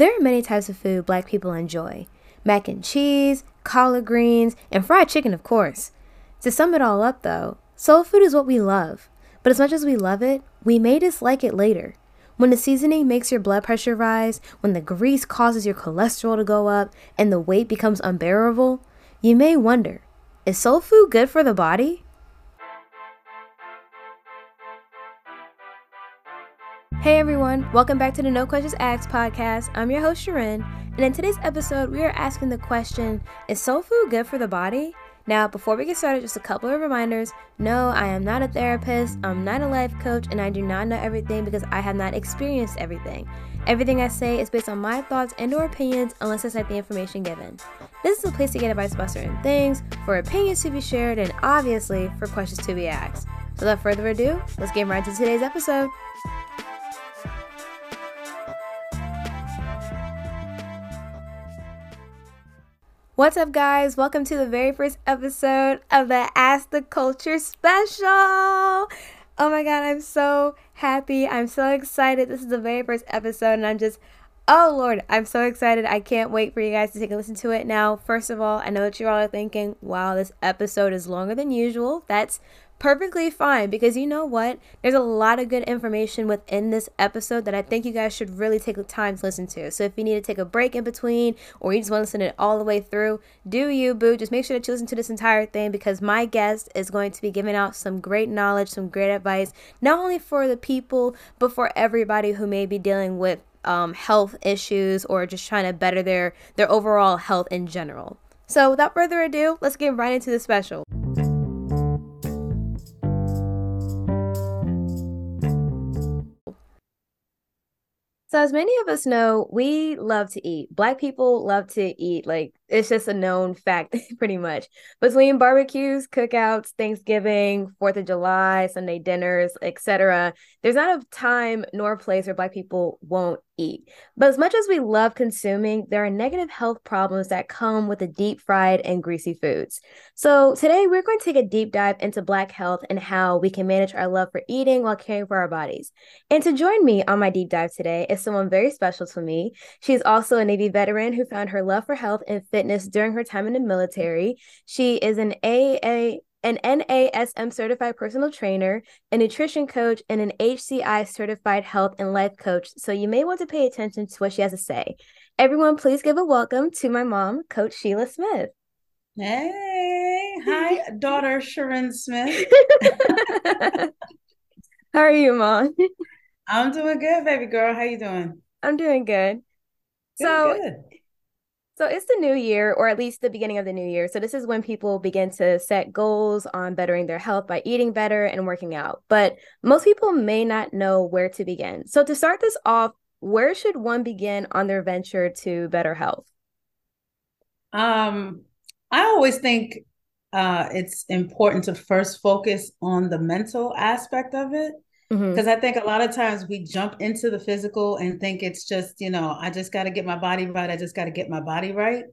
There are many types of food black people enjoy mac and cheese, collard greens, and fried chicken, of course. To sum it all up, though, soul food is what we love. But as much as we love it, we may dislike it later. When the seasoning makes your blood pressure rise, when the grease causes your cholesterol to go up, and the weight becomes unbearable, you may wonder is soul food good for the body? Hey everyone, welcome back to the No Questions Asked podcast. I'm your host, Sharon, and in today's episode, we are asking the question Is soul food good for the body? Now, before we get started, just a couple of reminders. No, I am not a therapist, I'm not a life coach, and I do not know everything because I have not experienced everything. Everything I say is based on my thoughts and or opinions unless I cite the information given. This is a place to get advice about certain things, for opinions to be shared, and obviously for questions to be asked. Without further ado, let's get right into today's episode. What's up, guys? Welcome to the very first episode of the Ask the Culture special. Oh my god, I'm so happy. I'm so excited. This is the very first episode, and I'm just, oh lord, I'm so excited. I can't wait for you guys to take a listen to it. Now, first of all, I know that you all are thinking, wow, this episode is longer than usual. That's perfectly fine because you know what? There's a lot of good information within this episode that I think you guys should really take the time to listen to. So if you need to take a break in between or you just want to listen it all the way through, do you, boo. Just make sure that you listen to this entire thing because my guest is going to be giving out some great knowledge, some great advice, not only for the people, but for everybody who may be dealing with um, health issues or just trying to better their, their overall health in general. So without further ado, let's get right into the special. So, as many of us know, we love to eat. Black people love to eat. Like, it's just a known fact, pretty much. Between barbecues, cookouts, Thanksgiving, Fourth of July, Sunday dinners, etc., there's not a time nor a place where Black people won't eat. But as much as we love consuming, there are negative health problems that come with the deep fried and greasy foods. So today we're going to take a deep dive into Black health and how we can manage our love for eating while caring for our bodies. And to join me on my deep dive today is someone very special to me. She's also a Navy veteran who found her love for health and fitness during her time in the military. She is an AA an NASM certified personal trainer, a nutrition coach, and an HCI certified health and life coach. So you may want to pay attention to what she has to say. Everyone, please give a welcome to my mom, Coach Sheila Smith. Hey, hi, daughter Sharon Smith. How are you, mom? I'm doing good, baby girl. How you doing? I'm doing good. good so good. So it's the new year, or at least the beginning of the new year. So this is when people begin to set goals on bettering their health by eating better and working out. But most people may not know where to begin. So to start this off, where should one begin on their venture to better health? Um, I always think uh, it's important to first focus on the mental aspect of it because mm-hmm. I think a lot of times we jump into the physical and think it's just, you know, I just got to get my body right. I just got to get my body right.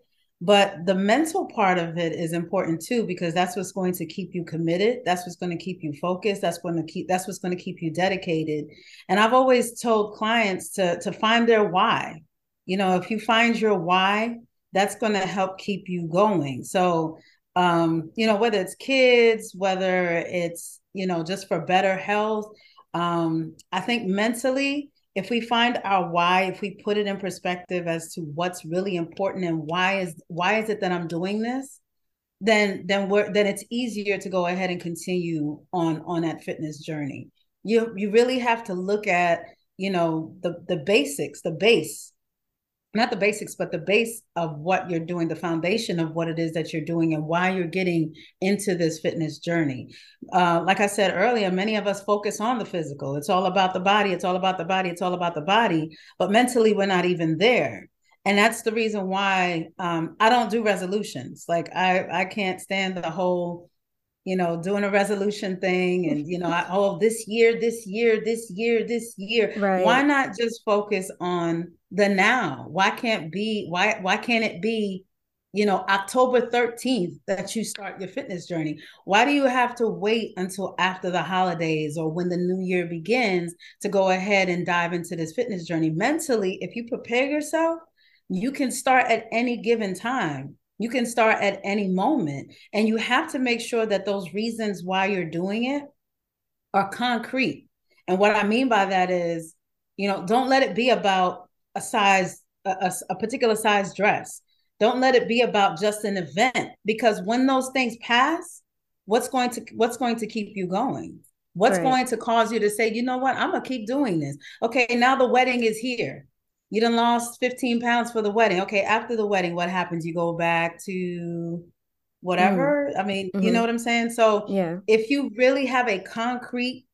But the mental part of it is important too, because that's what's going to keep you committed. That's what's going to keep you focused. That's going to keep that's what's going to keep you dedicated. And I've always told clients to to find their why. You know, if you find your why, that's going to help keep you going. So um, you know, whether it's kids, whether it's, you know, just for better health, um, I think mentally, if we find our why, if we put it in perspective as to what's really important and why is why is it that I'm doing this, then then we're then it's easier to go ahead and continue on on that fitness journey. You you really have to look at you know the the basics, the base not the basics, but the base of what you're doing, the foundation of what it is that you're doing, and why you're getting into this fitness journey. Uh, like I said earlier, many of us focus on the physical. It's all about the body. It's all about the body. It's all about the body. But mentally, we're not even there. And that's the reason why um, I don't do resolutions. Like I, I can't stand the whole you know, doing a resolution thing and, you know, I, oh, this year, this year, this year, this year. Right. Why not just focus on the now? Why can't be, why, why can't it be you know, October 13th that you start your fitness journey? Why do you have to wait until after the holidays or when the new year begins to go ahead and dive into this fitness journey? Mentally, if you prepare yourself, you can start at any given time. You can start at any moment. And you have to make sure that those reasons why you're doing it are concrete. And what I mean by that is, you know, don't let it be about a size, a, a, particular size dress. Don't let it be about just an event because when those things pass, what's going to what's going to keep you going? What's right. going to cause you to say, you know what, I'm gonna keep doing this. Okay, now the wedding is here. You done lost 15 pounds for the wedding. Okay, after the wedding, what happens? You go back to whatever. Mm. I mean, mm-hmm. you know what I'm saying? So yeah, if you really have a concrete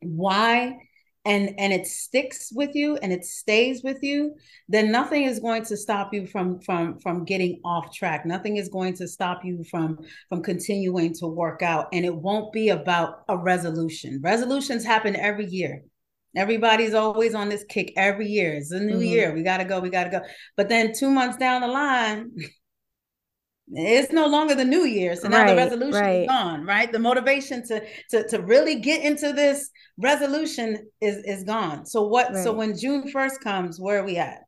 why and and it sticks with you and it stays with you then nothing is going to stop you from from from getting off track nothing is going to stop you from from continuing to work out and it won't be about a resolution resolutions happen every year everybody's always on this kick every year. It's a new mm-hmm. year. We got to go we got to go. But then 2 months down the line it's no longer the new year. So now right, the resolution right. is gone right? The motivation to to to really get into this resolution is is gone. So what right. so when june 1st comes where are we at?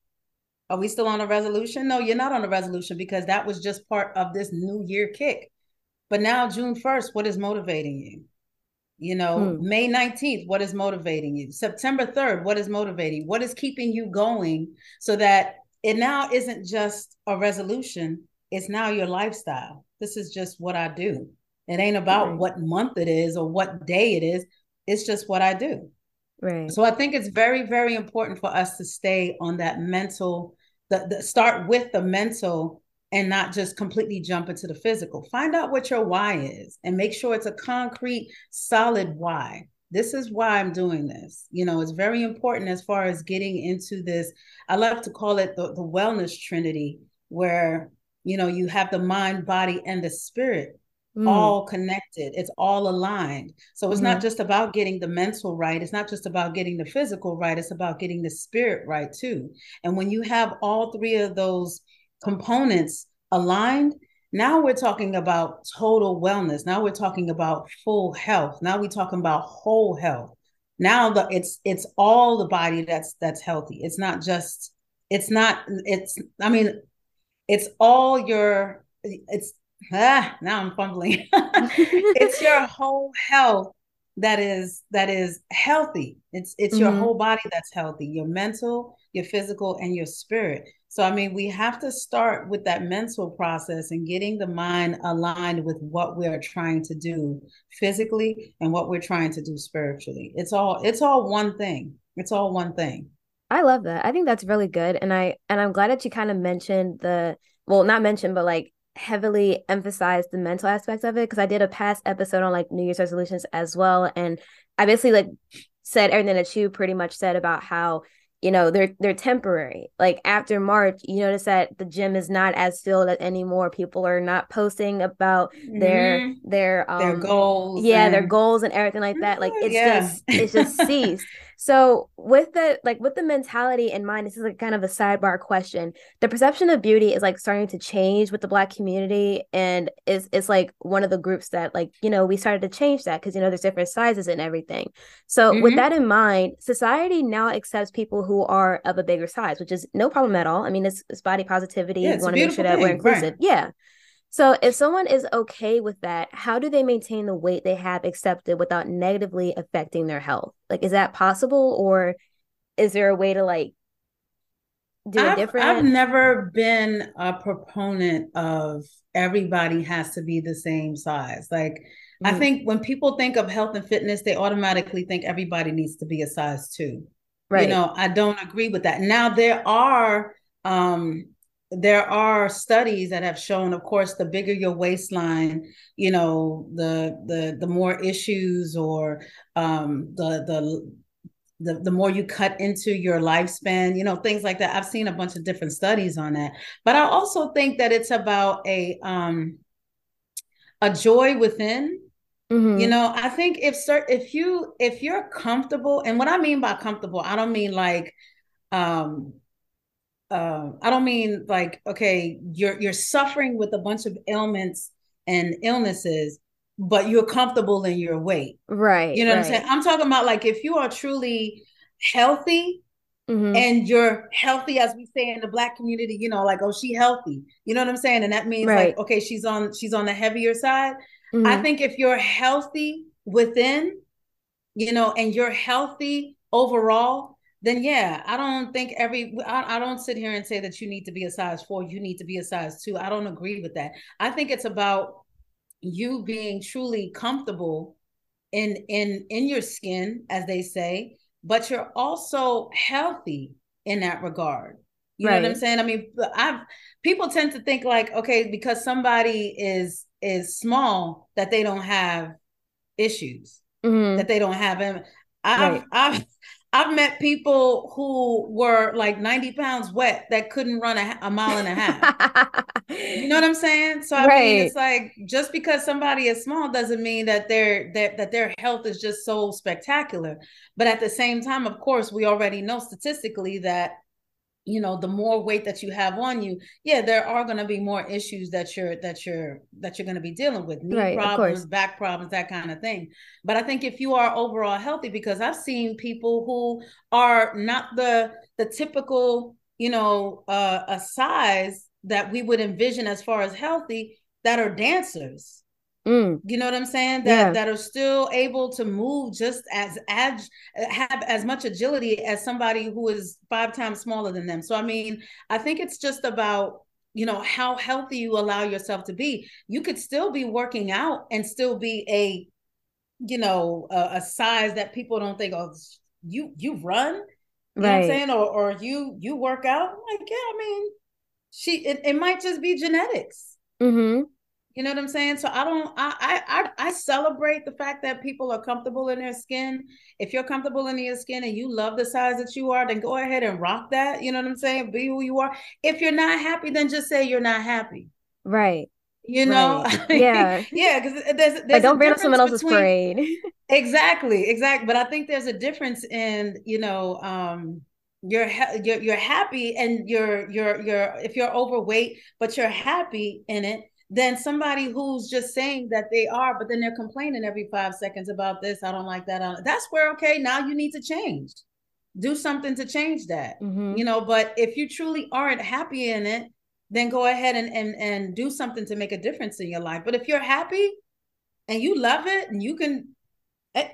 Are we still on a resolution? No you're not on a resolution because that was just part of this new year kick. But now june 1st what is motivating you you know hmm. may 19th what is motivating you september 3rd what is motivating what is keeping you going so that it now isn't just a resolution it's now your lifestyle. This is just what I do. It ain't about right. what month it is or what day it is. It's just what I do. Right. So I think it's very, very important for us to stay on that mental, the, the start with the mental and not just completely jump into the physical. Find out what your why is and make sure it's a concrete, solid why. This is why I'm doing this. You know, it's very important as far as getting into this. I love to call it the, the wellness trinity, where you know you have the mind body and the spirit mm. all connected it's all aligned so it's mm-hmm. not just about getting the mental right it's not just about getting the physical right it's about getting the spirit right too and when you have all three of those components aligned. Now we're talking about total wellness. Now we're talking about full health. Now we're talking about whole health. Now the it's it's all the body that's that's healthy. It's not just it's not it's i mean it's all your it's ah now i'm fumbling. It's your whole health that is that is healthy. It's it's mm-hmm. your whole body that's healthy your mental your physical and your spirit so i mean we have to start with that mental process and getting the mind aligned with what we're trying to do physically and what we're trying to do spiritually it's all it's all one thing it's all one thing I love that. I think that's really good. And I and I'm glad that you kind of mentioned the well, not mentioned, but like heavily emphasized the mental aspects of it. Cause I did a past episode on like New Year's resolutions as well. And I basically like said everything that you pretty much said about how you know they're they're temporary like after march you notice that the gym is not as filled anymore people are not posting about their mm-hmm. their um their goals yeah and... their goals and everything like that like it's yeah. just it's just ceased so with the like with the mentality in mind, this is like kind of a sidebar question. The perception of beauty is like starting to change with the black community. And it's it's like one of the groups that like, you know, we started to change that because you know there's different sizes and everything. So mm-hmm. with that in mind, society now accepts people who are of a bigger size, which is no problem at all. I mean, it's, it's body positivity. Yeah, we want to make sure that thing. we're inclusive. Right. Yeah. So, if someone is okay with that, how do they maintain the weight they have accepted without negatively affecting their health? Like, is that possible, or is there a way to like do I've, it different? I've never been a proponent of everybody has to be the same size. Like, mm-hmm. I think when people think of health and fitness, they automatically think everybody needs to be a size two. Right. You know, I don't agree with that. Now, there are um there are studies that have shown of course the bigger your waistline you know the the the more issues or um the the the, the more you cut into your lifespan you know things like that. I've seen a bunch of different studies on that. But i also think that it's about a um a joy within. Mm-hmm. you know i think if sir if you if you're comfortable and what i mean by comfortable i don't mean like um uh, I don't mean like okay, you're you're suffering with a bunch of ailments and illnesses, but you're comfortable in your weight. Right. You know right. what I'm saying? I'm talking about like if you are truly healthy mm-hmm. and you're healthy, as we say in the black community, you know, like, oh, she healthy. You know what I'm saying? And that means right. like, okay, she's on she's on the heavier side. Mm-hmm. I think if you're healthy within, you know, and you're healthy overall, then yeah, I don't think every I, I, don't sit here and say that you need to be a size four, you need to be a size two. I don't agree with that. I think it's about you being truly comfortable in in in your skin, as they say, but you're also healthy in that regard. You right. know what I'm saying? I mean, I've people tend to think like, okay, because somebody is is small, that they don't have issues, mm-hmm. that they don't have them. I've right. I've I've met people who were like 90 pounds wet that couldn't run a, a mile and a half. you know what I'm saying? So I right. mean, it's like just because somebody is small doesn't mean that their that, that their health is just so spectacular. But at the same time, of course, we already know statistically that you know the more weight that you have on you yeah there are going to be more issues that you're that you're that you're going to be dealing with knee right, problems back problems that kind of thing. But i think if you are overall healthy because i've seen people who are not the the typical you know uh, a size that we would envision as far as healthy that are dancers Mm. You know what I'm saying? That yeah. that are still able to move just as ag- have as much agility as somebody who is five times smaller than them. So I mean, I think it's just about you know how healthy you allow yourself to be. You could still be working out and still be a you know a, a size that people don't think oh you you run you right. know what I'm saying or or you you work out. I'm like yeah, I mean she it, it might just be genetics. Mm-hmm. You know what I'm saying? So I don't I I I celebrate the fact that people are comfortable in their skin. If you're comfortable in your skin and you love the size that you are, then go ahead and rock that. You know what I'm saying? Be who you are. If you're not happy, then just say you're not happy. Right. You know? Right. Yeah. yeah, because there's, there's like don't burn up someone else's between... parade. exactly, exactly. But I think there's a difference in, you know, um you're you're you're happy and you're you're you're if you're overweight but you're happy in it than somebody who's just saying that they are, but then they're complaining every five seconds about this. I don't like that. That's where, okay, now you need to change. Do something to change that. Mm-hmm. You know, but if you truly aren't happy in it, then go ahead and, and and do something to make a difference in your life. But if you're happy and you love it and you can eh,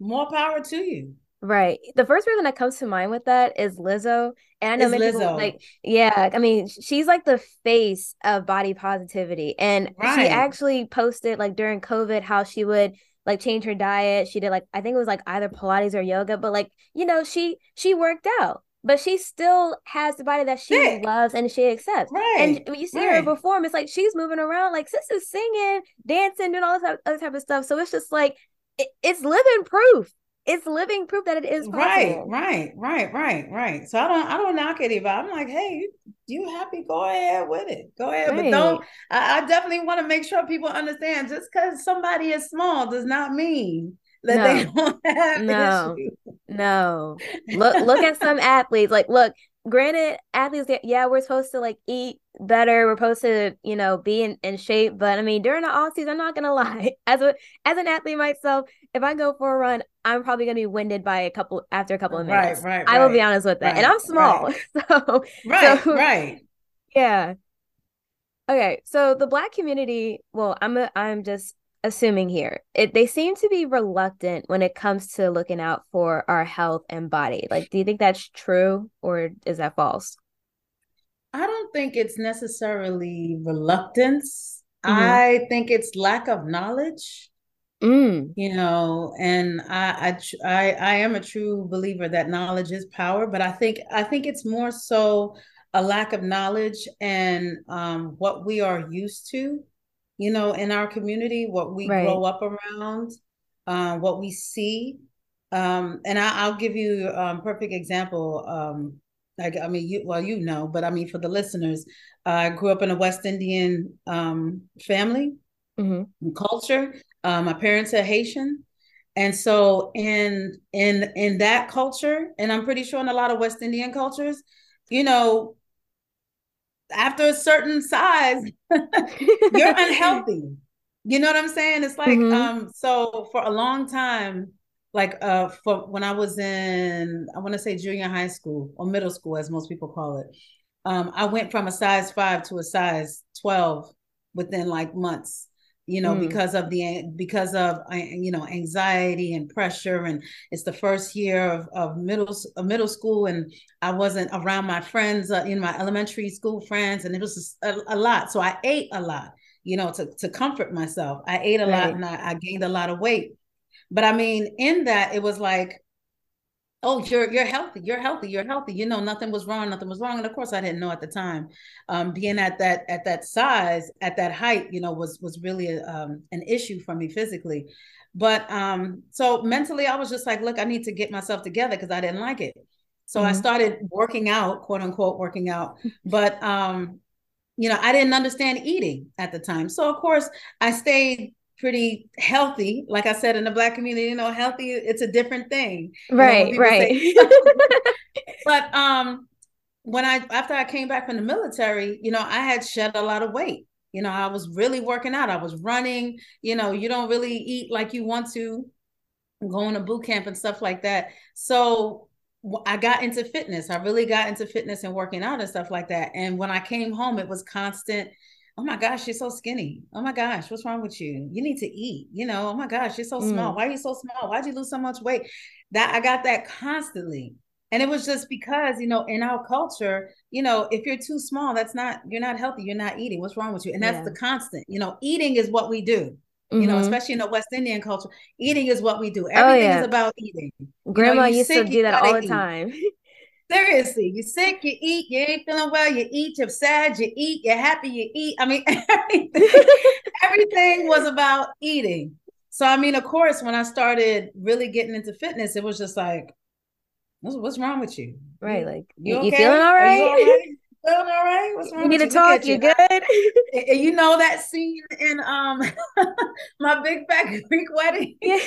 more power to you. Right. The first person that comes to mind with that is Lizzo. And I know many Lizzo. people like, yeah, I mean, she's like the face of body positivity. And right. she actually posted like during COVID how she would like change her diet. She did like I think it was like either Pilates or yoga, but like, you know, she she worked out. But she still has the body that she Sick. loves and she accepts. Right. And when you see right. her perform, it's like she's moving around, like sis is singing, dancing, doing all this other type of stuff. So it's just like it, it's living proof it's living proof that it is possible. Right, right, right, right, right. So I don't I don't knock anybody. I'm like, hey, you, happy? Go ahead with it. Go ahead. Right. But don't I, I definitely want to make sure people understand just because somebody is small does not mean that no. they don't have no. Issues. No. Look look at some athletes. Like, look, granted, athletes yeah, we're supposed to like eat better. We're supposed to, you know, be in, in shape. But I mean, during the off season, I'm not gonna lie. As a as an athlete myself, if I go for a run, I'm probably gonna be winded by a couple after a couple of minutes. Right, right. I will be honest with that. Right, and I'm small. Right. So right, so, right. Yeah. Okay. So the black community, well, I'm a, I'm just assuming here, it, they seem to be reluctant when it comes to looking out for our health and body. Like, do you think that's true or is that false? I don't think it's necessarily reluctance. Mm-hmm. I think it's lack of knowledge. Mm. You know, and I, I I I am a true believer that knowledge is power, but I think I think it's more so a lack of knowledge and um, what we are used to, you know, in our community, what we right. grow up around, uh, what we see. Um, and I, will give you a um, perfect example. Um, like I mean, you well, you know, but I mean, for the listeners, I grew up in a West Indian um, family mm-hmm. culture. Uh, my parents are Haitian, and so in in in that culture, and I'm pretty sure in a lot of West Indian cultures, you know, after a certain size, you're unhealthy. You know what I'm saying? It's like mm-hmm. um so for a long time like uh for when I was in I want to say junior high school or middle school as most people call it. Um I went from a size 5 to a size 12 within like months you know mm. because of the because of uh, you know anxiety and pressure and it's the first year of, of middle of middle school and i wasn't around my friends uh, in my elementary school friends and it was a, a, lot so i ate a lot you know to, to comfort myself i ate a right. lot and I, I gained a lot of weight but i mean in that it was like oh you're you're healthy you're healthy you're healthy. You know nothing was wrong nothing was wrong. And of course i didn't know at the time. Um, being at that at that size at that height you know was was really a, um, an issue for me physically. But um so mentally i was just like look i need to get myself together because i didn't like it. So mm-hmm. i started working out quote unquote working out. But um you know i didn't understand eating at the time. So of course i stayed pretty healthy. Like I said, in the black community, you know, healthy, it's a different thing. Right, know, right. but um when I after I came back from the military, you know, I had shed a lot of weight. You know, I was really working out. I was running, you know, you don't really eat like you want to, going to boot camp and stuff like that. So I got into fitness. I really got into fitness and working out and stuff like that. And when I came home, it was constant oh my gosh, you're so skinny. Oh my gosh, what's wrong with you? You need to eat. You know, oh my gosh, you're so mm. small. Why are you so small? Why'd you lose so much weight? That I got that constantly. And it was just because, you know, in our culture, you know, if you're too small, that's not, you're not healthy, you're not eating. What's wrong with you? And that's yeah. the constant, you know, eating is what we do. Mm-hmm. You know, mm-hmm. especially in the West Indian culture, eating is what we do. Oh, Everything oh, yeah. is about eating. Grandma you know, used sick, to do that all the time. Seriously, you're sick, you eat, you ain't feeling well, you eat, you're sad, you eat, you're happy, you eat. I mean, everything, everything was about eating. So, I mean, of course, when I started really getting into fitness, it was just like, what's, what's wrong with you? Right. Like, you, okay? you feeling all right? You all right? Feeling all right? What's wrong you need to talk. You, you good? And you know that scene in um my big fat Greek wedding? Yeah.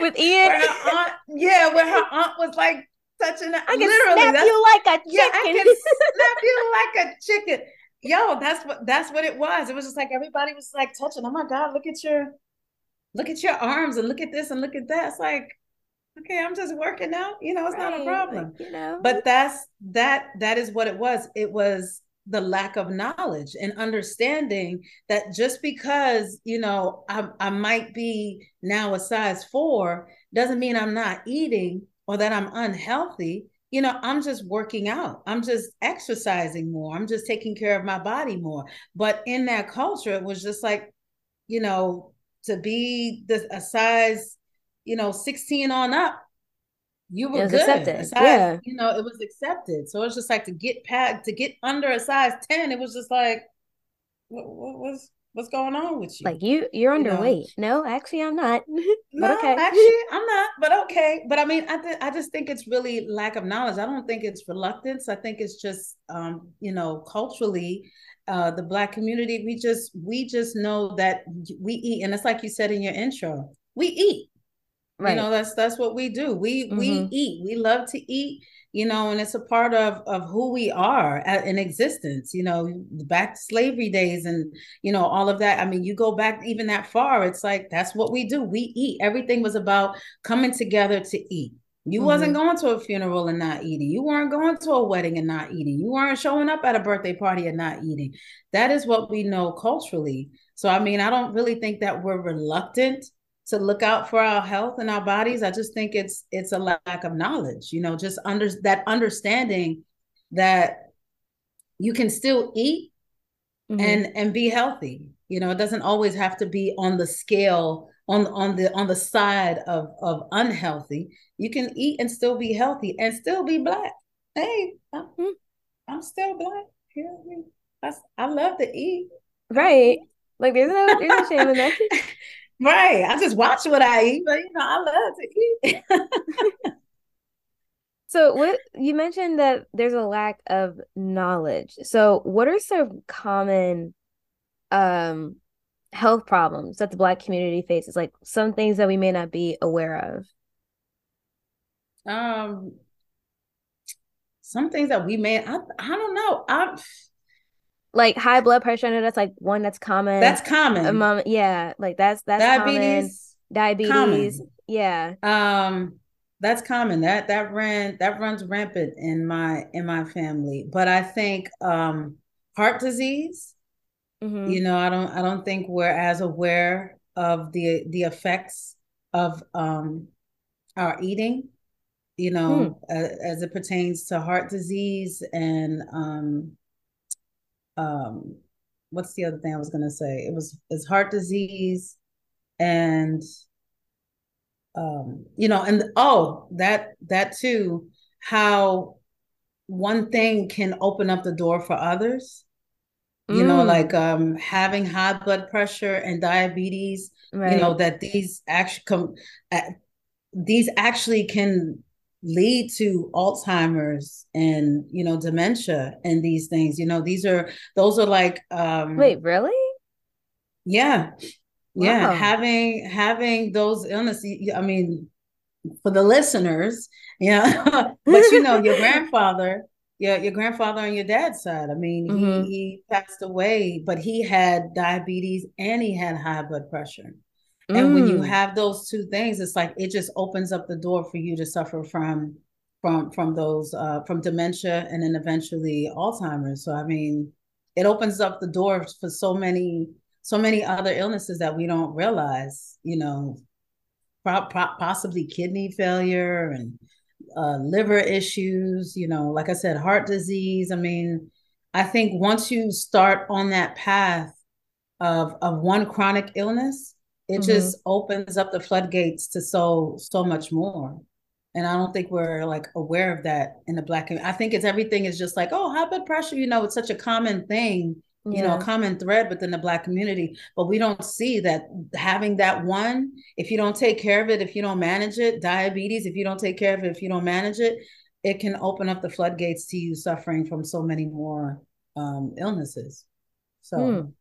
With Ian? Where her aunt, yeah, where her aunt was like touching I can literally snap you like a chicken. Yeah, I can snap you like a chicken. Yo, that's what that's what it was. It was just like everybody was like touching. Oh my God, look at your look at your arms and look at this and look at that. It's like, okay, I'm just working out. You know, it's right. not a problem. Like, you know, but that's that that is what it was. It was the lack of knowledge and understanding that just because you know I, I might be now a size four doesn't mean i'm not eating or that I'm unhealthy, you know, I'm just working out. I'm just exercising more. I'm just taking care of my body more. But in that culture, it was just like, you know, to be the a size, you know, 16 on up, you were good. Accepted. Size, yeah. You know, it was accepted. So it was just like to get past to get under a size 10, it was just like, what, what was what's going on with you? Like you, you're underweight. You know? No, actually, I'm not. no, okay. actually, I'm not. But okay. But I mean, I th- I just think it's really lack of knowledge. I don't think it's reluctance. I think it's just, um, you know, culturally, uh, the black community, we just we just know that we eat, and it's like you said in your intro, we eat. Right. You know, that's that's what we do. We mm-hmm. we eat. We love to eat you know, and it's a part of of who we are in existence. You know, back to slavery days and you know all of that. I mean, you go back even that far. It's like that's what we do. We eat. Everything was about coming together to eat. You mm-hmm. wasn't going to a funeral and not eating. You weren't going to a wedding and not eating. You weren't showing up at a birthday party and not eating. That is what we know culturally. So I mean, I don't really think that we're reluctant to look out for our health and our bodies i just think it's it's a lack of knowledge you know just under that understanding that you can still eat mm-hmm. and and be healthy. You know it doesn't always have to be on the scale on on the on the side of of unhealthy. You can eat and still be healthy and still be black. Hey i'm, mm-hmm. I'm still black. I, I love to eat. Right. Like there's no there's no shame in that Right. I just watch what I eat, but you know, I love to eat. so what you mentioned that there's a lack of knowledge. So what are some common um health problems that the black community faces? Like some things that we may not be aware of. Um some things that we may I, I don't know. I'm like high blood pressure. I know that's like one that's common. That's common. Among, yeah, like that's that's diabetes. Common. Diabetes. Common. Yeah. Um, that's common. That that ran that runs rampant in my in my family. But I think um heart disease. Mm-hmm. You know, I don't I don't think we're as aware of the the effects of um our eating you know, hmm. as, as it pertains to heart disease and um, um, what's the other thing I was gonna say? It was it's heart disease and um, you know, and oh, that that too, how one thing can open up the door for others. You mm. know, like um having high blood pressure and diabetes, right. you know, that these actually come uh, these actually can lead to alzheimer's and you know dementia and these things you know these are those are like um wait really yeah yeah wow. having having those illnesses i mean for the listeners yeah but you know your grandfather yeah your grandfather on your dad's side i mean mm-hmm. he, he passed away but he had diabetes and he had high blood pressure and mm. when you mm. have those two things, it's like it just opens up the door for you to suffer from from from those uh, from dementia and then eventually Alzheimer's. So I mean, it opens up the door for so many so many other illnesses that we don't realize. You know, pro- pro- possibly kidney failure and uh, liver issues. You know, like I said, heart disease. I mean, I think once you start on that path of of one chronic illness it mm-hmm. just opens up the floodgates to so so much more and i don't think we're like aware of that in the black community. i think it's everything is just like oh high blood pressure you know it's such a common thing yeah. you know a common thread within the black community but we don't see that having that one if you don't take care of it if you don't manage it diabetes if you don't take care of it if you don't manage it it can open up the floodgates to you suffering from so many more um, illnesses so mm.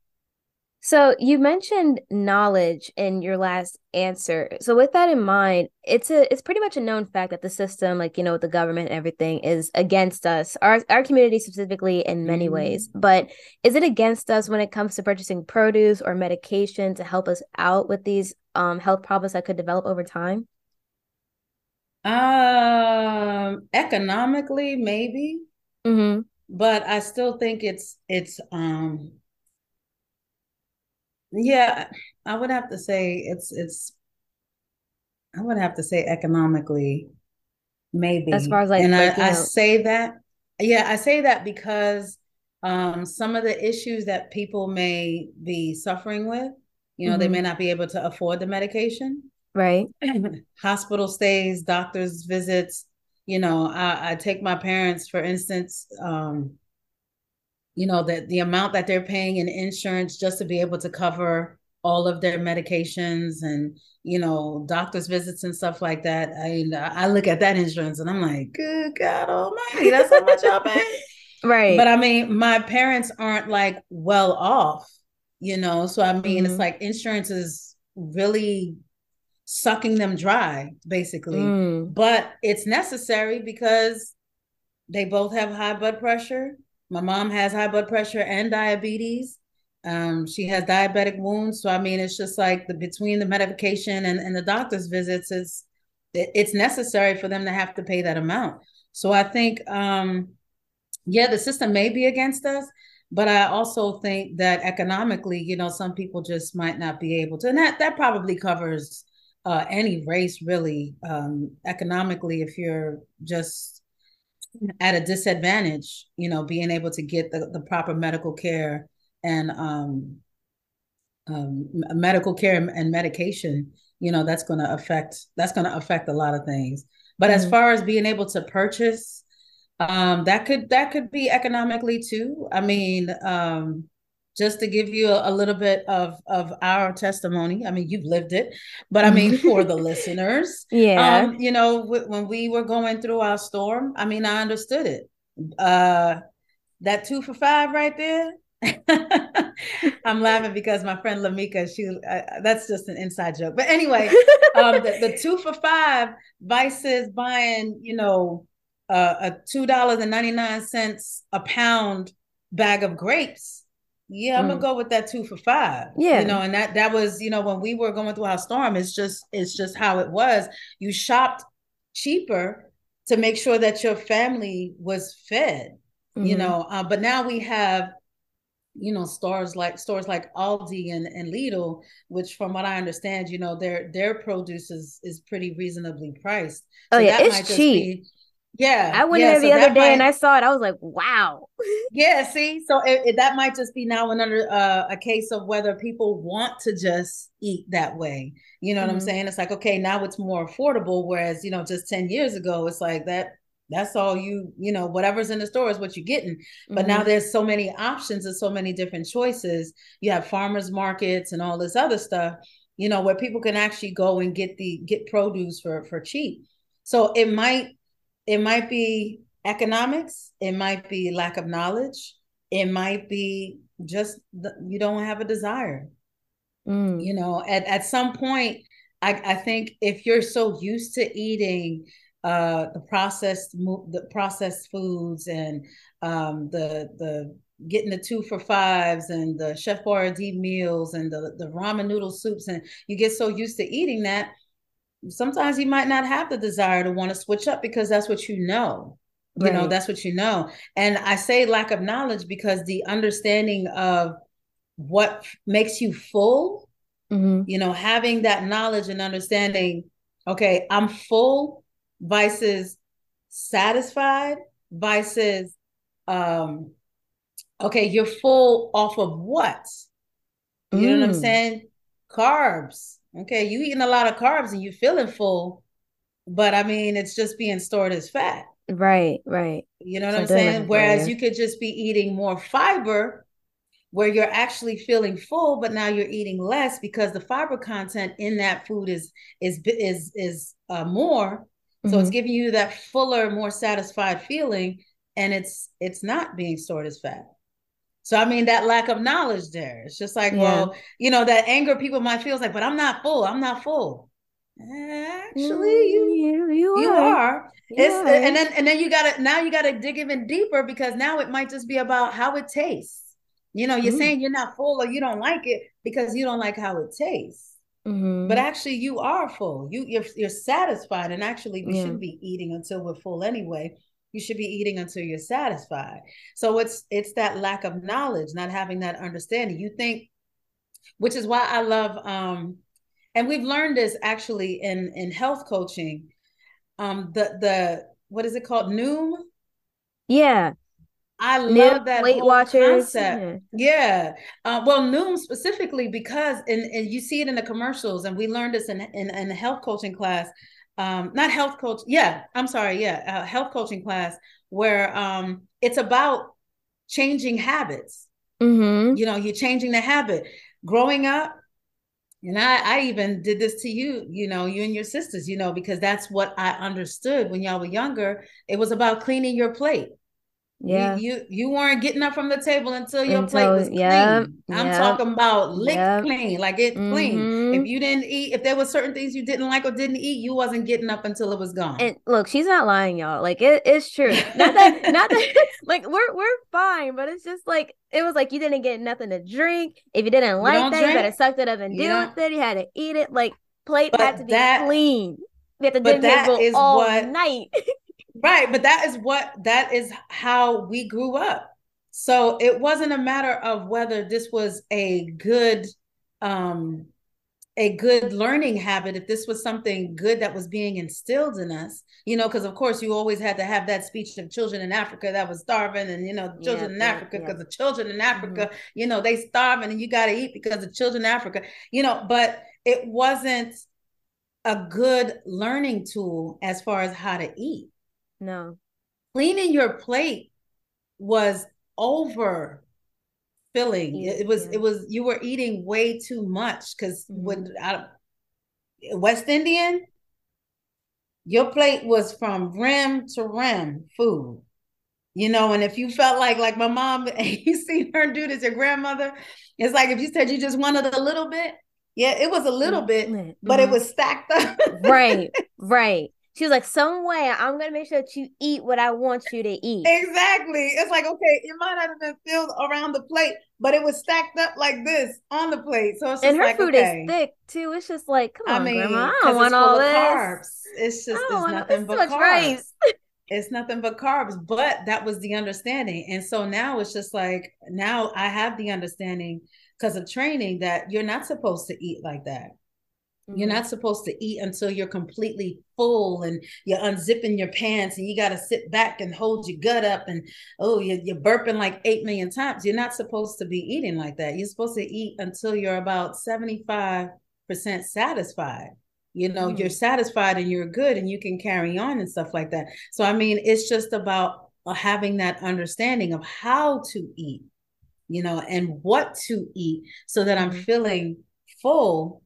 So you mentioned knowledge in your last answer. So with that in mind, it's a it's pretty much a known fact that the system, like you know, with the government and everything, is against us, our our community specifically in many mm-hmm. ways. But is it against us when it comes to purchasing produce or medication to help us out with these um, health problems that could develop over time? Um, economically, maybe, mm-hmm. but I still think it's it's um yeah, I would have to say it's it's I would have to say economically, maybe. As far as like, and I, I say that, yeah, I say that because um, some of the issues that people may be suffering with, you know, mm-hmm. they may not be able to afford the medication, right? Hospital stays, doctor's visits. You know, I, I take my parents, for instance. Um, you know that the amount that they're paying in insurance just to be able to cover all of their medications and you know doctor's visits and stuff like that. I i look at that insurance and i'm like good god almighty that's how much y'all pay. Right. But i mean my parents aren't like well off you know? So i mean mm-hmm. it's like insurance is really sucking them dry basically. Mm. but it's necessary because they both have high blood pressure my mom has high blood pressure and diabetes. Um, she has diabetic wounds. So I mean, it's just like the between the medication and, and the doctor's visits, it's it's necessary for them to have to pay that amount. So I think um, yeah, the system may be against us, but I also think that economically, you know, some people just might not be able to, and that that probably covers uh, any race really. Um, economically, if you're just at a disadvantage, you know, being able to get the, the proper medical care and um, um, medical care and medication, you know, that's going to affect that's going to affect a lot of things. But mm-hmm. as far as being able to purchase, um, that could that could be economically too. I mean, um, just to give you a, a, little bit of of our testimony i mean you've lived it but i mean for the listeners yeah. um, you know w- when we were going through our storm i mean i understood it. Uh that two for five right there I'm laughing because my friend Lamika, she uh, that's just an inside joke. But anyway, um, the, the two for five vices buying, you know, uh, a two dollars and ninety nine cents a pound bag of grapes, yeah, I'm mm. gonna go with that two for five. Yeah, you know, and that that was you know when we were going through our storm, it's just it's just how it was. You shopped cheaper to make sure that your family was fed. Mm-hmm. You know, uh, but now we have you know stores like stores like Aldi and, and Lidl, which from what I understand, you know their their produce is is pretty reasonably priced. Oh, so oh yeah, it's cheap. Be, yeah, I went yeah, there the so other day might, and I saw it. I was like, wow. yeah, see, so it, it, that might just be now another uh, a case of whether people want to just eat that way. You know what mm-hmm. I'm saying? It's like okay, now it's more affordable, whereas you know just ten years ago, it's like that that's all you you know whatever's in the store is what you're getting but mm-hmm. now there's so many options and so many different choices you have farmers markets and all this other stuff you know where people can actually go and get the get produce for for cheap so it might it might be economics it might be lack of knowledge it might be just the, you don't have a desire mm. you know at, at some point I, I think if you're so used to eating uh, the processed the processed foods and um, the the getting the two for fives and the chef boyardee meals and the the ramen noodle soups and you get so used to eating that sometimes you might not have the desire to want to switch up because that's what you know you right. know that's what you know and i say lack of knowledge because the understanding of what makes you full mm-hmm. you know having that knowledge and understanding okay i'm full vices satisfied vices um okay you're full off of what you mm. know what i'm mm. saying carbs okay you eating a lot of carbs and you feeling full but i mean it's just being stored as fat. Right right. You know what so i'm saying? whereas you. could just be eating more fiber where you're actually feeling full but now you're eating less because the fiber content in that food is is is is uh, more. So mm-hmm. it's giving you that fuller, more satisfied feeling, and it's it's not being stored as fat. So I mean that lack of knowledge there. It's just like, yeah. well, you know, that anger people might feel like, but I'm not full. I'm not full. Actually, you you, you, you are. are. It's and then and then you gotta now you gotta dig even deeper because now it might just be about how it tastes. You know, you're mm. saying you're not full or you don't like it because you don't like how it tastes. Mm-hmm. But actually, you are full. You you're you're satisfied, and actually, we yeah. shouldn't be eating until we're full anyway. You should be eating until you're satisfied. So it's it's that lack of knowledge, not having that understanding. You think, which is why I love, um, and we've learned this actually in in health coaching. Um, the the what is it called? Noom. Yeah. I love that Weight Watchers. concept. Yeah. Uh, well, Noom specifically because, and, and you see it in the commercials, and we learned this in in, in a health coaching class. Um, not health coach. Yeah, I'm sorry. Yeah, uh, health coaching class where um, it's about changing habits. Mm-hmm. You know, you're changing the habit. Growing up, and I, I even did this to you, you know, you and your sisters, you know, because that's what I understood when y'all were younger. It was about cleaning your plate. Yeah. You, you, you weren't getting up from the table until your until, plate was clean. Yep, I'm yep, talking about lick yep. clean, like it's mm-hmm. clean. If you didn't eat, if there were certain things you didn't like or didn't eat, you wasn't getting up until it was gone. And look, she's not lying, y'all. Like it, it's true. Not that, not that. Like we're we're fine, but it's just like it was like you didn't get nothing to drink. If you didn't like you that, drink, you better suck it up and you do with it. You had to eat it. Like plate had to be that, clean. We had to but that is all what, night. Right. But that is what, that is how we grew up. So it wasn't a matter of whether this was a good, um, a good learning habit if this was something good that was being instilled in us you know because of course you always had to have that speech of children in africa that was starving and you know children yeah, in africa because yeah. the children in africa mm-hmm. you know they starving and you got to eat because the children in africa you know but it wasn't a good learning tool as far as how to eat no. Cleaning your plate was over filling. Yeah, it was yeah. it was you were eating way too much because mm-hmm. when I, West Indian, your plate was from rim to rim food. You know, and if you felt like like my mom, you seen her do this, your grandmother, it's like if you said you just wanted a little bit, yeah, it was a little mm-hmm. bit, but it mm-hmm. was stacked up. right, right. She was like, some way I'm gonna make sure that you eat what I want you to eat. Exactly. It's like, okay, it might not have been filled around the plate, but it was stacked up like this on the plate. So it's and her like, food okay. is thick too. It's just like, come on, I mean, grandma. I don't want all this. Carbs. It's just it's nothing but carbs. Rice. it's nothing but carbs. But that was the understanding. And so now it's just like now I have the understanding because of training that you're not supposed to eat like that. Mm-hmm. You're not supposed to eat until you're completely full and you're unzipping your pants and you got to sit back and hold your gut up and oh you're, you're burping like 8 million times. You're not supposed to be eating like that. You're supposed to eat until you're about 75% satisfied. You know, mm-hmm. you're satisfied and you're good and you can carry on and stuff like that. So, I mean, it's just about uh, having that understanding of how to eat, you know, and what to eat so that I'm mm-hmm. feeling full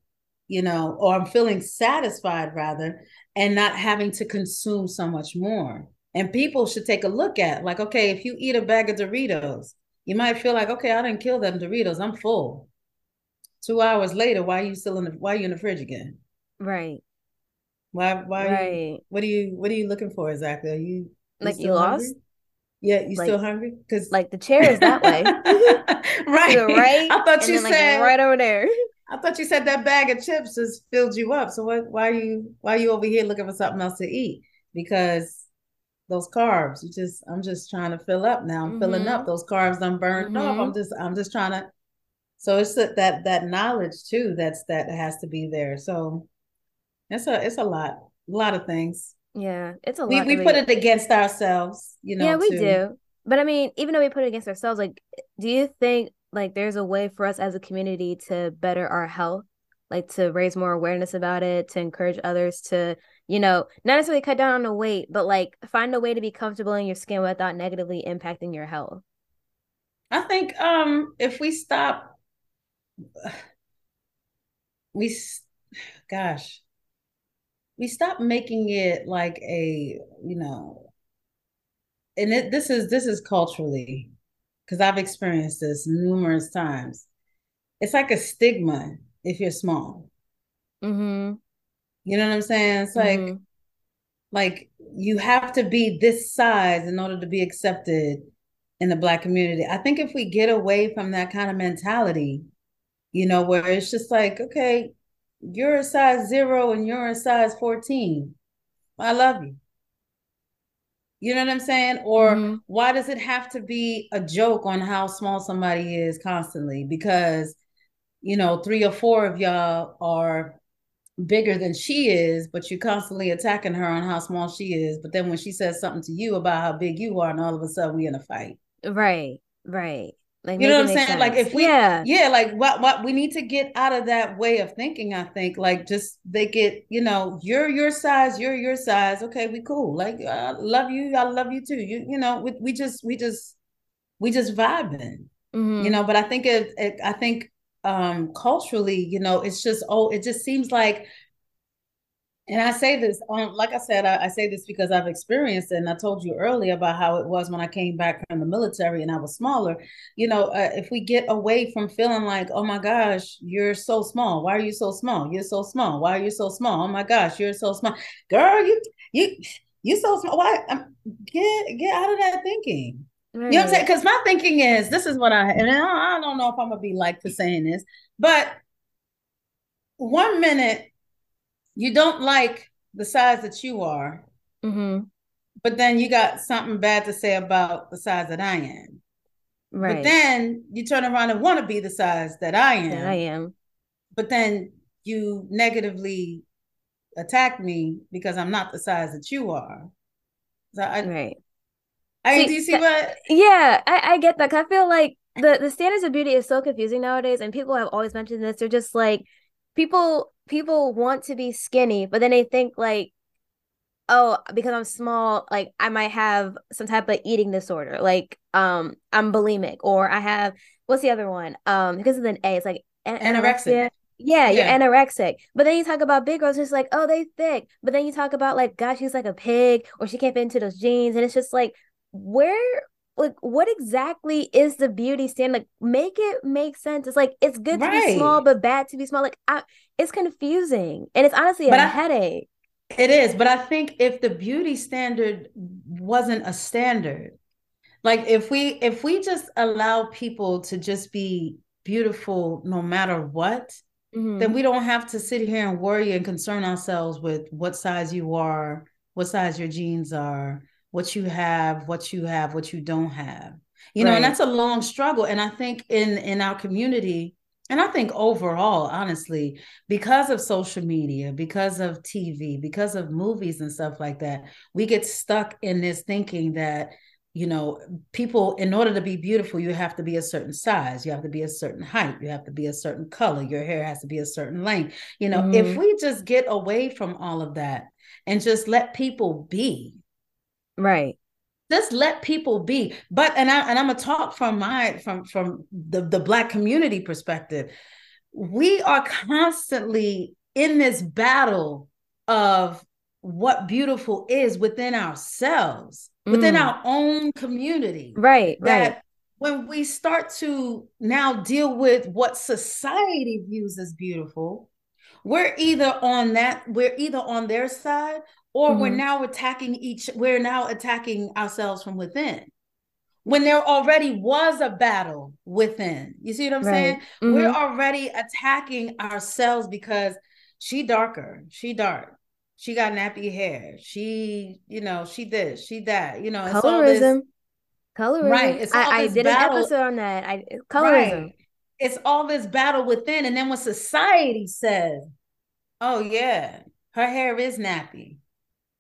you know, or I'm feeling satisfied rather, and not having to consume so much more. And people should take a look at like, okay, if you eat a bag of Doritos, you might feel like, okay, I didn't kill them Doritos, I'm full. Two hours later, why are you still in the why are you in the fridge again? Right. Why why right. You, what are you what are you looking for exactly? Are you, you like you lost? Hungry? Yeah, you like, still hungry? Because like the chair is that way. right. right. I thought you then, said like, right over there. I thought you said that bag of chips just filled you up. So what? Why are you? Why are you over here looking for something else to eat? Because those carbs, you just. I'm just trying to fill up now. I'm mm-hmm. filling up. Mm-hmm. Those carbs I'm burned mm-hmm. off. I'm just. I'm just trying to. So it's that that that knowledge too. That's that has to be there. So it's a it's a lot a lot of things. Yeah, it's a lot. We we put it against ourselves. You know. Yeah, we too. do. But I mean, even though we put it against ourselves, like, do you think like there's a way for us as a community to better our health like to raise more awareness about it to encourage others to you know not necessarily cut down on the weight but like find a way to be comfortable in your skin without negatively impacting your health. I think um if we stop we gosh we stop making it like a you know and it, this is this is culturally because I've experienced this numerous times. It's like a stigma if you're small. Mm-hmm. You know what I'm saying? It's like, mm-hmm. like you have to be this size in order to be accepted in the black community. I think if we get away from that kind of mentality, you know, where it's just like, okay, you're a size zero and you're a size 14. I love you. You know what I'm saying? Or mm-hmm. why does it have to be a joke on how small somebody is constantly? Because, you know, three or four of y'all are bigger than she is, but you're constantly attacking her on how small she is. But then when she says something to you about how big you are, and all of a sudden we're in a fight. Right, right. Like you know what I'm saying? Sense. Like if we yeah, yeah, like what what we need to get out of that way of thinking, I think. Like just they get, you know, you're your size, you're your size. Okay, we cool. Like I love you, I love you too. You you know, we, we just we just we just vibing. Mm-hmm. You know, but I think it, it I think um culturally, you know, it's just oh, it just seems like and I say this, um, like I said, I, I, say this because I've experienced it. And I told you earlier about how it was when I came back from the military and I was smaller. You know, uh, if we get away from feeling like, oh my gosh, you're so small. Why are you so small? You're so small. Why are you so small? Oh my gosh, you're so small. Girl, you, you, you so small. Why? Um, get, get out of that thinking. Right. You know what I'm saying? Because my thinking is, this is what I, and I, I don't know if I'm going to be like for saying this, but one minute you don't like the size that you are, mm-hmm. but then you got something bad to say about the size that I am. Right. But then you turn around and want to be the size that I am. That I am. But then you negatively attack me because I'm not the size that you are. So I, right. I see, do you see what? Yeah, I, I get that. I feel like the the standards of beauty is so confusing nowadays, and people have always mentioned this. They're just like people people want to be skinny, but then they think like, oh, because I'm small, like I might have some type of eating disorder, like um I'm bulimic, or I have what's the other one? Um, because of an A, it's like an- anorexia. Yeah, you're yeah. anorexic. But then you talk about big girls, it's like, oh, they thick. But then you talk about like, gosh, she's like a pig, or she can't fit into those jeans, and it's just like, where like what exactly is the beauty standard like make it make sense it's like it's good right. to be small but bad to be small like I, it's confusing and it's honestly but a I, headache It is, but I think if the beauty standard wasn't a standard, like if we if we just allow people to just be beautiful no matter what, mm-hmm. then we don't have to sit here and worry and concern ourselves with what size you are, what size your jeans are, what you have, what you have, what you don't have. You right. know, and that's a long struggle. And I think in in our community, and I think overall, honestly, because of social media, because of TV, because of movies and stuff like that, we get stuck in this thinking that, you know, people, in order to be beautiful, you have to be a certain size, you have to be a certain height, you have to be a certain color, your hair has to be a certain length. You know, mm-hmm. if we just get away from all of that and just let people be. Right just let people be but and i and i'm gonna talk from my from from the the black community perspective we are constantly in this battle of what beautiful is within ourselves mm. within our own community right that right. when we start to now deal with what society views as beautiful we're either on that we're either on their side or mm-hmm. we're now attacking each we're now attacking ourselves from within when there already was a battle within you see what i'm right. saying mm-hmm. we're already attacking ourselves because she darker she dark she got nappy hair she you know she this she that you know it's colorism colorism right it's I, I did battle. an episode on that i colorism right. it's all this battle within and then when society says oh yeah her hair is nappy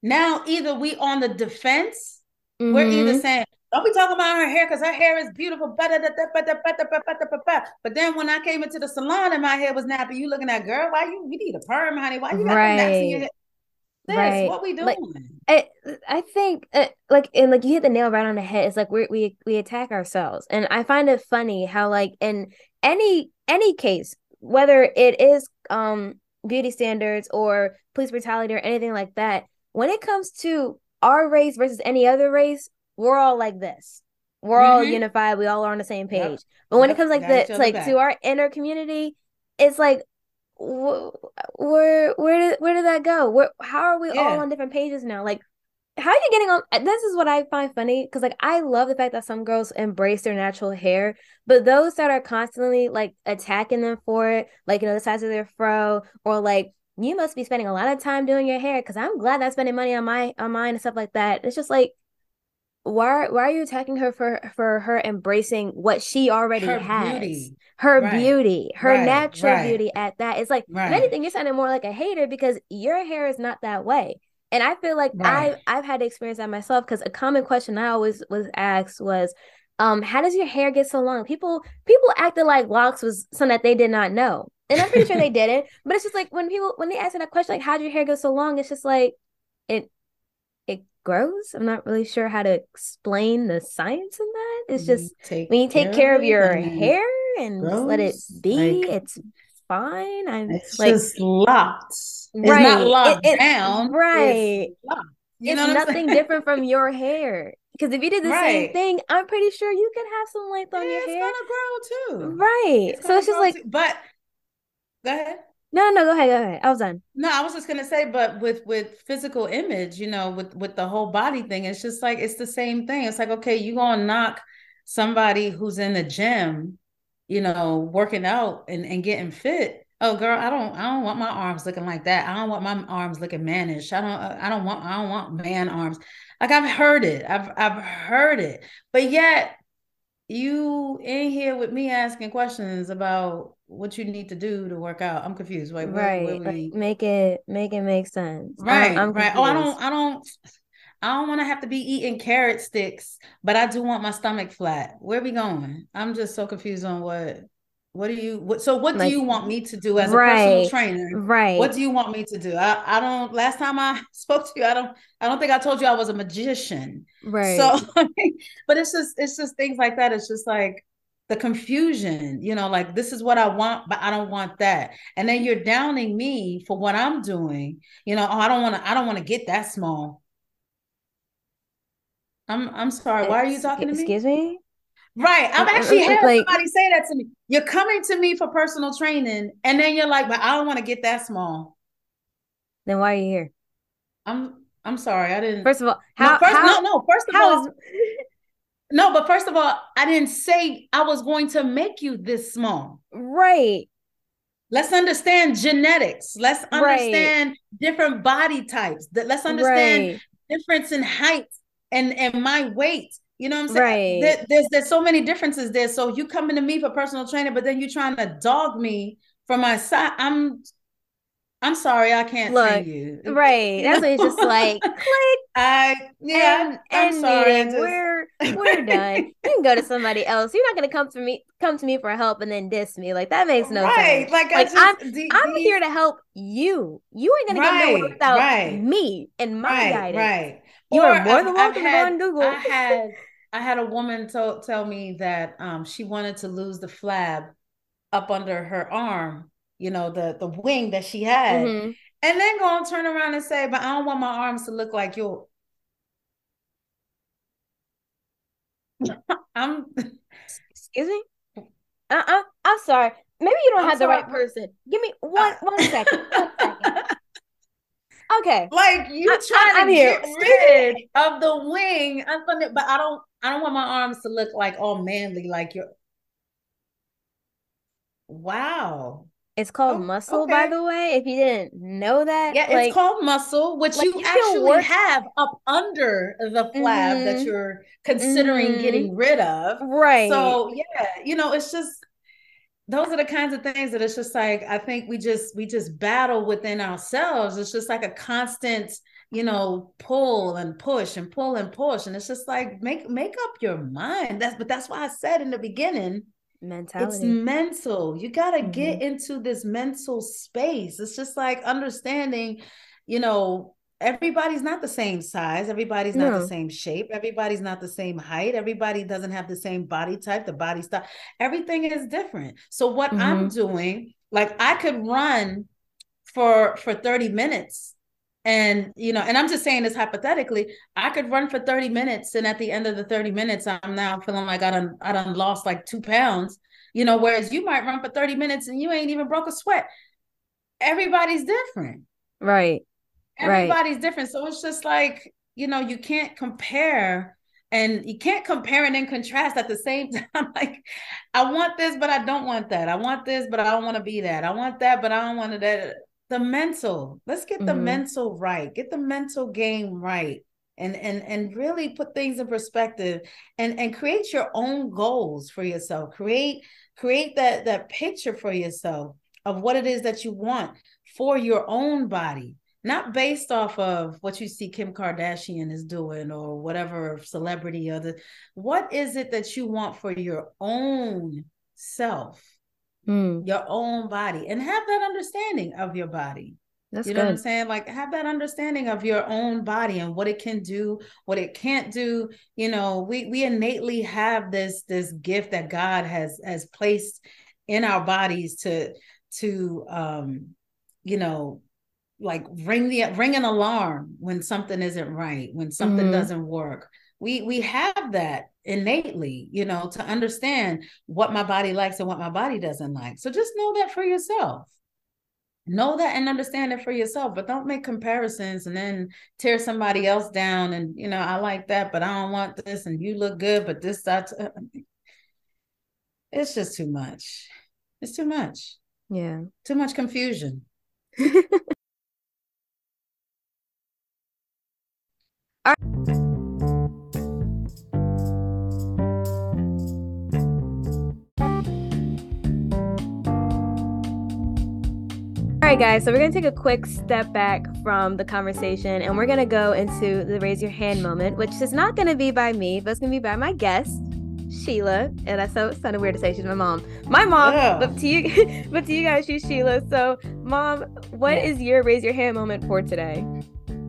now either we on the defense, mm-hmm. we're either mm-hmm. saying, don't be talking about her hair because her hair is beautiful. But then when I came into the salon and my hair was nappy, you looking at girl, why you we need a perm, honey? Why you got right. naps in your head? This, right. what we doing? Like, I, I think uh, like and like you hit the nail right on the head. It's like we we we attack ourselves, and I find it funny how like in any any case, whether it is um beauty standards or police brutality or anything like that, when it comes to our race versus any other race, we're all like this. We're mm-hmm. all unified. We all are on the same page. Yep. But when yep. it comes like this, like back. to our inner community, it's like wh- where where did where did that go? Where how are we yeah. all on different pages now? Like how are you getting on this is what i find funny because like i love the fact that some girls embrace their natural hair but those that are constantly like attacking them for it like you know the size of their fro or like you must be spending a lot of time doing your hair because I'm glad that's spending money on my on mine and stuff like that. It's just like why why are you attacking her for for her embracing what she already her has beauty. her right. beauty her right. natural right. beauty at that it's like if anything you're sounding more like a hater because your hair is not that way and i feel like i i've had to experience that myself because a common question i always was asked was um how does your hair get so long people people acted like locks was something that they did not know and I'm pretty sure they didn't. But it's just like when people when they ask that question, like, "How'd your hair go so long?" It's just like it it grows. I'm not really sure how to explain the science in that. It's just when you take care, care of your hair and let it be, like, it's fine. I'm it's like, just locked. Right. It's not locked it, it, down. Right. It's, you it's nothing different from your hair. Because if you did the right. same thing, I'm pretty sure you could have some length on yeah, your hair. It's gonna grow too. Right. It's so it's just like, too. but Go ahead. No, no, go ahead, go ahead. I was done. No, I was just gonna say, but with with physical image, you know, with with the whole body thing, it's just like it's the same thing. It's like, okay, you gonna knock somebody who's in the gym, you know, working out and, and getting fit. Oh girl, I don't I don't want my arms looking like that. I don't want my arms looking mannish. I don't I don't want I don't want man arms. Like I've heard it. I've I've heard it. But yet you in here with me asking questions about what you need to do to work out. I'm confused. Like, where, right, where we... like, make it make it make sense. Right, I'm, I'm right. Oh, I don't, I don't, I don't want to have to be eating carrot sticks, but I do want my stomach flat. Where we going? I'm just so confused on what. What do you? What, so, what like, do you want me to do as a personal trainer? Right. What do you want me to do? I, I don't. Last time I spoke to you, I don't. I don't think I told you I was a magician. Right. So, but it's just, it's just things like that. It's just like the confusion, you know, like this is what I want, but I don't want that. And then you're downing me for what I'm doing. You know, oh, I don't want to, I don't want to get that small. I'm I'm sorry. Why are you talking to me? Excuse me? Right. I'm uh, actually uh, having like, somebody say that to me. You're coming to me for personal training, and then you're like, but I don't want to get that small. Then why are you here? I'm I'm sorry, I didn't. First of all, how no, first, how, no, no. First of all, is... no, but first of all, I didn't say I was going to make you this small. Right. Let's understand genetics. Let's understand right. different body types. Let's understand right. difference in height and and my weight. You know what I'm saying? Right. There, there's there's so many differences there. So you coming to me for personal training, but then you trying to dog me for my side. I'm I'm sorry, I can't Look, you. Right. That's what it's just like click. I yeah. And, I'm sorry. Just... We're we're done. you can go to somebody else. You're not gonna come to me come to me for help and then diss me. Like that makes no right. sense. Like, like I am I'm, I'm here to help you. You ain't gonna right, get nowhere without right. me and my right, guidance. Right. You or are more than welcome to go on Google. I had I had a woman tell tell me that um she wanted to lose the flab up under her arm you know, the the wing that she had, mm-hmm. and then go and turn around and say, "But I don't want my arms to look like yours." I'm. Excuse me. Uh uh-uh. uh. i am sorry. Maybe you don't I'm have sorry. the right person. Give me one one second. One second. Okay. Like you I, trying I, to get rid of the wing, I'm gonna, but I don't. I don't want my arms to look like all manly, like your. Wow. It's called oh, muscle, okay. by the way. If you didn't know that, yeah, like, it's called muscle, which like you, you actually have up under the flab mm-hmm. that you're considering mm-hmm. getting rid of. Right. So yeah, you know, it's just those are the kinds of things that it's just like I think we just we just battle within ourselves. It's just like a constant, you know, pull and push and pull and push, and it's just like make make up your mind. That's but that's why I said in the beginning mentality. It's mental. You got to mm-hmm. get into this mental space. It's just like understanding, you know, everybody's not the same size, everybody's not no. the same shape, everybody's not the same height, everybody doesn't have the same body type, the body style. Everything is different. So what mm-hmm. I'm doing, like I could run for for 30 minutes and you know and i'm just saying this hypothetically i could run for 30 minutes and at the end of the 30 minutes i'm now feeling like i done i done lost like two pounds. You know whereas you might run for 30 minutes and you ain't even broke a sweat. Everybody's different. Right. Everybody's right. different. So it's just like you know you can't compare and you can't compare and then contrast at the same time. Like i want this but i don't want that. I want this but i don't want to be that. I want that but i don't want to that the mental let's get the mm-hmm. mental right get the mental game right and and and really put things in perspective and and create your own goals for yourself create create that that picture for yourself of what it is that you want for your own body not based off of what you see Kim Kardashian is doing or whatever celebrity or the what is it that you want for your own self mm. your own body and have that understanding of your body. That's you know good. what I'm saying? Like have that understanding of your own body and what it can do, what it can't do. You know, we we innately have this this gift that God has has placed in our bodies to to um you know like ring the ring an alarm when something isn't right, when something mm-hmm. doesn't work. We we have that innately, you know, to understand what my body likes and what my body doesn't like. So just know that for yourself. Know that and understand it for yourself, but don't make comparisons and then tear somebody else down. And, you know, I like that, but I don't want this. And you look good, but this, that's, uh, it's just too much. It's too much. Yeah. Too much confusion. All right, guys, so we're going to take a quick step back from the conversation and we're going to go into the raise your hand moment, which is not going to be by me, but it's going to be by my guest, Sheila. And I so it sounded weird to say she's my mom. My mom, yeah. but to you but to you guys, she's Sheila. So, mom, what is your raise your hand moment for today?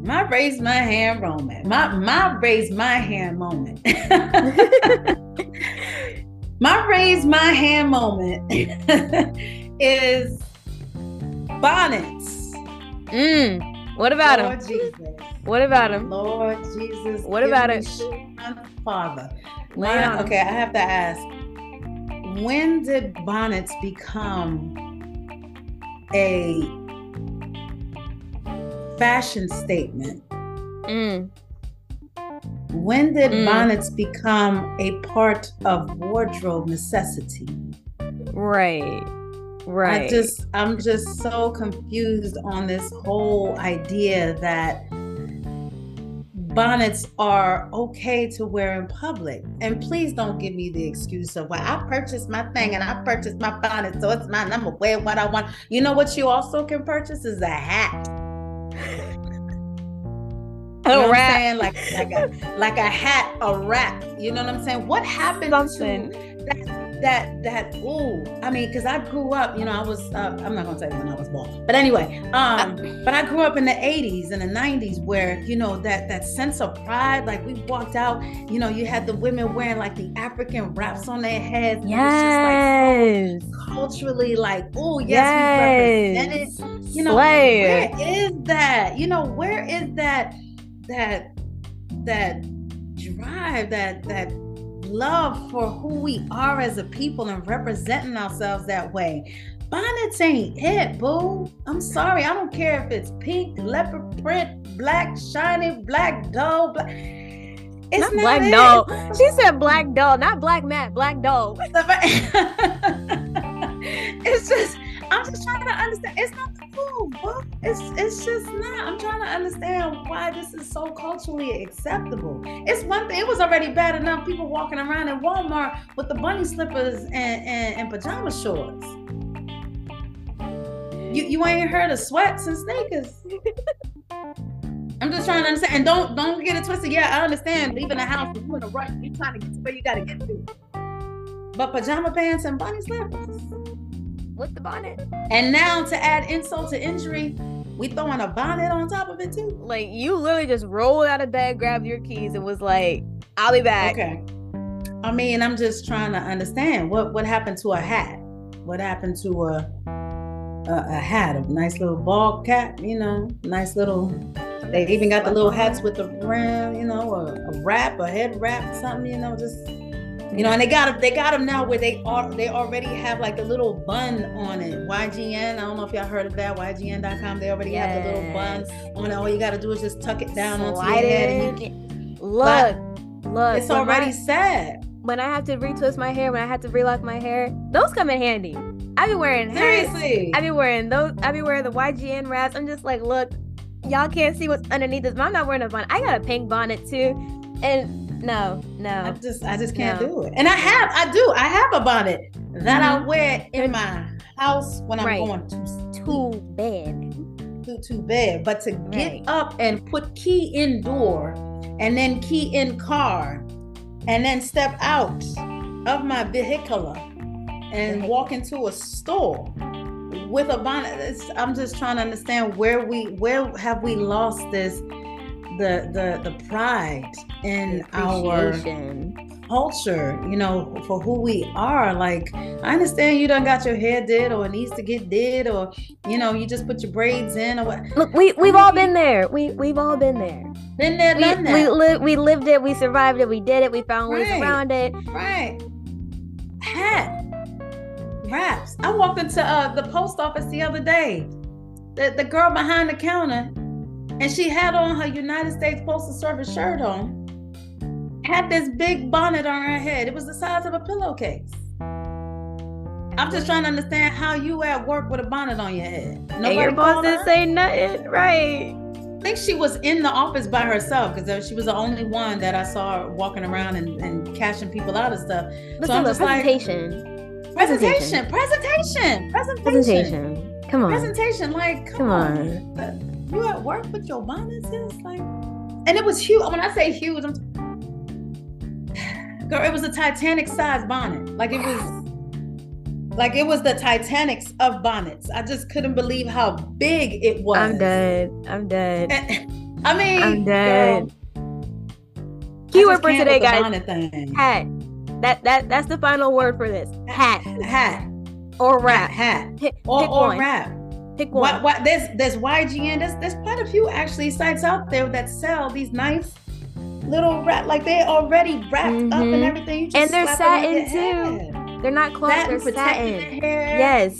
My raise my hand moment. My my raise my hand moment. my raise my hand moment is bonnets. Mm. What about Lord him? Jesus. What about him? Lord Jesus. What about it? Father. My, okay, I have to ask. When did bonnets become a fashion statement Mm. When did mm. bonnets become a part of wardrobe necessity? Right. Right. I just I'm just so confused on this whole idea that bonnets are okay to wear in public. And please don't give me the excuse of well, I purchased my thing and I purchased my bonnet, so it's mine. I'm gonna wear what I want. You know what you also can purchase is a hat. You know what I'm saying? Like like a like a hat, a wrap. You know what I'm saying? What happened Something. to that that that ooh i mean because i grew up you know i was uh, i'm not gonna tell you when i was born but anyway um but i grew up in the 80s and the 90s where you know that that sense of pride like we walked out you know you had the women wearing like the african wraps on their heads yes like so culturally like oh yes, yes. we represented you know Slay. where is that you know where is that that that drive that that love for who we are as a people and representing ourselves that way. Bonnets ain't it, boo. I'm sorry. I don't care if it's pink, leopard print, black, shiny, black doll. Black. It's not, not black it. doll. She said black doll, not black mat, black doll. it's just I'm just trying to understand. It's not the cool, but it's it's just not. I'm trying to understand why this is so culturally acceptable. It's one thing. It was already bad enough people walking around in Walmart with the bunny slippers and and, and pajama shorts. You you ain't heard of sweats and sneakers. I'm just trying to understand. And don't don't get it twisted. Yeah, I understand leaving the house, you in a rush. You trying to get to where you gotta get to. But pajama pants and bunny slippers with the bonnet. And now to add insult to injury, we throwing a bonnet on top of it too. Like you literally just rolled out of bed, grabbed your keys, and was like, "I'll be back." Okay. I mean, I'm just trying to understand what what happened to a hat. What happened to a a, a hat, a nice little ball cap, you know, nice little. They even got the little hats with the rim, you know, a, a wrap, a head wrap, something, you know, just you know, and they got them. They got them now where they are. They already have like a little bun on it. YGN. I don't know if y'all heard of that. YGN.com. They already yes. have the little bun on it. All you got to do is just tuck it down Slide onto your head. And you can, look, look. It's already I, sad. When I have to retwist my hair, when I have to relock my hair, those come in handy. I be wearing seriously. I be wearing those. I be wearing the YGN wraps. I'm just like, look, y'all can't see what's underneath this. But I'm not wearing a bonnet. I got a pink bonnet too, and no, no. I just I just can't no. do it. And I have, I do, I have a bonnet that mm-hmm. I wear in my house when I'm right. going to to bed. To to bed. But to get right. up and put key in door and then key in car and then step out of my vehicular and walk into a store with a bonnet. I'm just trying to understand where we where have we lost this the the the pride in our culture, you know, for who we are. Like, I understand you done got your hair did or it needs to get did, or you know, you just put your braids in or what. Look, we we've all been there. We we've all been there. Been there, we, done that. We lived we lived it, we survived it, we did it, we found ways right. around it. Right. Hat. Wraps. I walked into uh, the post office the other day. The, the girl behind the counter and she had on her United States Postal Service shirt on, had this big bonnet on her head. It was the size of a pillowcase. I'm just trying to understand how you at work with a bonnet on your head. Nobody and your boss didn't say nothing, right? I think she was in the office by herself because she was the only one that I saw walking around and, and cashing people out of stuff. Listen, so I'm just presentation. like, presentation, presentation, presentation, presentation. Come on, presentation. Like, come, come on. on you at work with your bonuses? Like, and it was huge. When I say huge, I'm girl, it was a Titanic size bonnet. Like it was like it was the Titanics of bonnets. I just couldn't believe how big it was. I'm dead. I'm dead. I mean, I'm dead. Keyword for today, guys. Hat. That that that's the final word for this. Hat. Hat. Or wrap. Hat. Pick, or, pick or wrap. Pick one. What, what, there's there's YGN. There's there's quite a few actually sites out there that sell these nice little wrap like they're already wrapped mm-hmm. up and mm-hmm. everything. and they're satin too. They're not cloth. They're satin. Yes.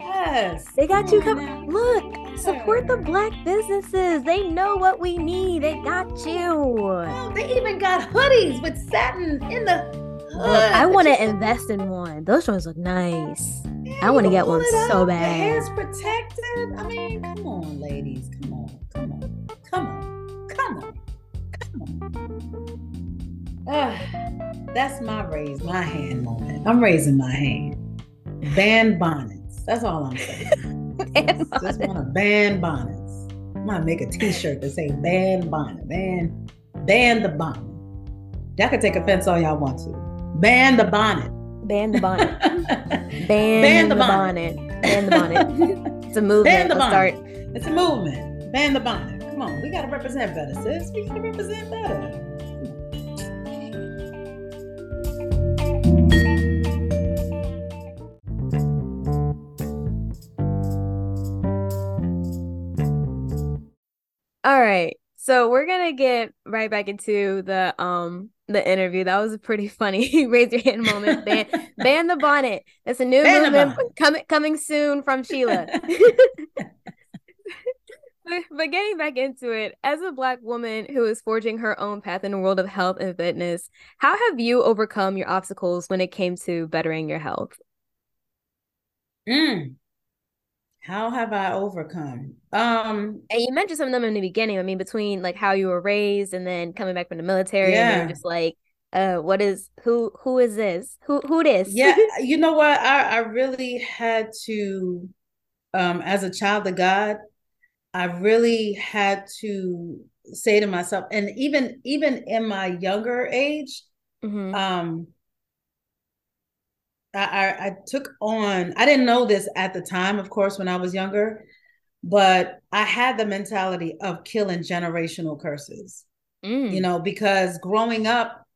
Yes. They got you covered. Look, Support the black businesses. They know what we need. They got you. Oh, they even got hoodies with satin in the I want to invest in one. Those ones look nice. Yeah, I want to get one so bad. The hair's protected. I mean, come on, ladies. Come on. Come on. Come on. Come on. Come on. Uh, that's my raise my hand moment. I'm raising my hand. Ban bonnets. That's all I'm saying. Just want to ban bonnets. I'm gonna make a T-shirt that say "ban bonnet." Ban, ban the bonnet. Y'all can take offense all y'all want to. Ban the bonnet. Ban the bonnet. Ban, Ban the, the bonnet. bonnet. Ban the bonnet. it's a movement. Ban the bonnet. Start. It's a movement. Ban the bonnet. Come on, we gotta represent better, sis. We gotta represent better. All right. So we're gonna get right back into the um the interview. That was a pretty funny raise your hand moment. Ban, ban the bonnet. That's a new ban movement coming coming soon from Sheila. but getting back into it, as a black woman who is forging her own path in the world of health and fitness, how have you overcome your obstacles when it came to bettering your health? Mm. How have I overcome? Um and you mentioned some of them in the beginning. I mean, between like how you were raised and then coming back from the military yeah. and just like uh what is who who is this? Who who this? Yeah, you know what? I I really had to um as a child of God, I really had to say to myself, and even even in my younger age, mm-hmm. um I, I took on, I didn't know this at the time, of course, when I was younger, but I had the mentality of killing generational curses, mm. you know, because growing up,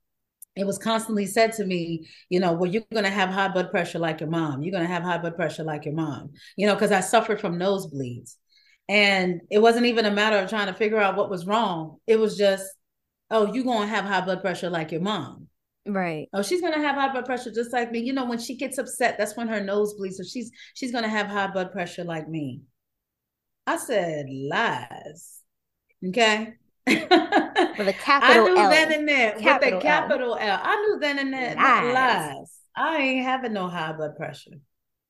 it was constantly said to me, you know, well, you're going to have high blood pressure like your mom. You're going to have high blood pressure like your mom, you know, because I suffered from nosebleeds. And it wasn't even a matter of trying to figure out what was wrong. It was just, oh, you're going to have high blood pressure like your mom. Right. Oh, she's gonna have high blood pressure just like me. You know, when she gets upset, that's when her nose bleeds. So she's she's gonna have high blood pressure like me. I said lies. Okay. With a capital I knew L. that in there. Capital with a capital L. L. I knew then and there. Lies. lies. I ain't having no high blood pressure.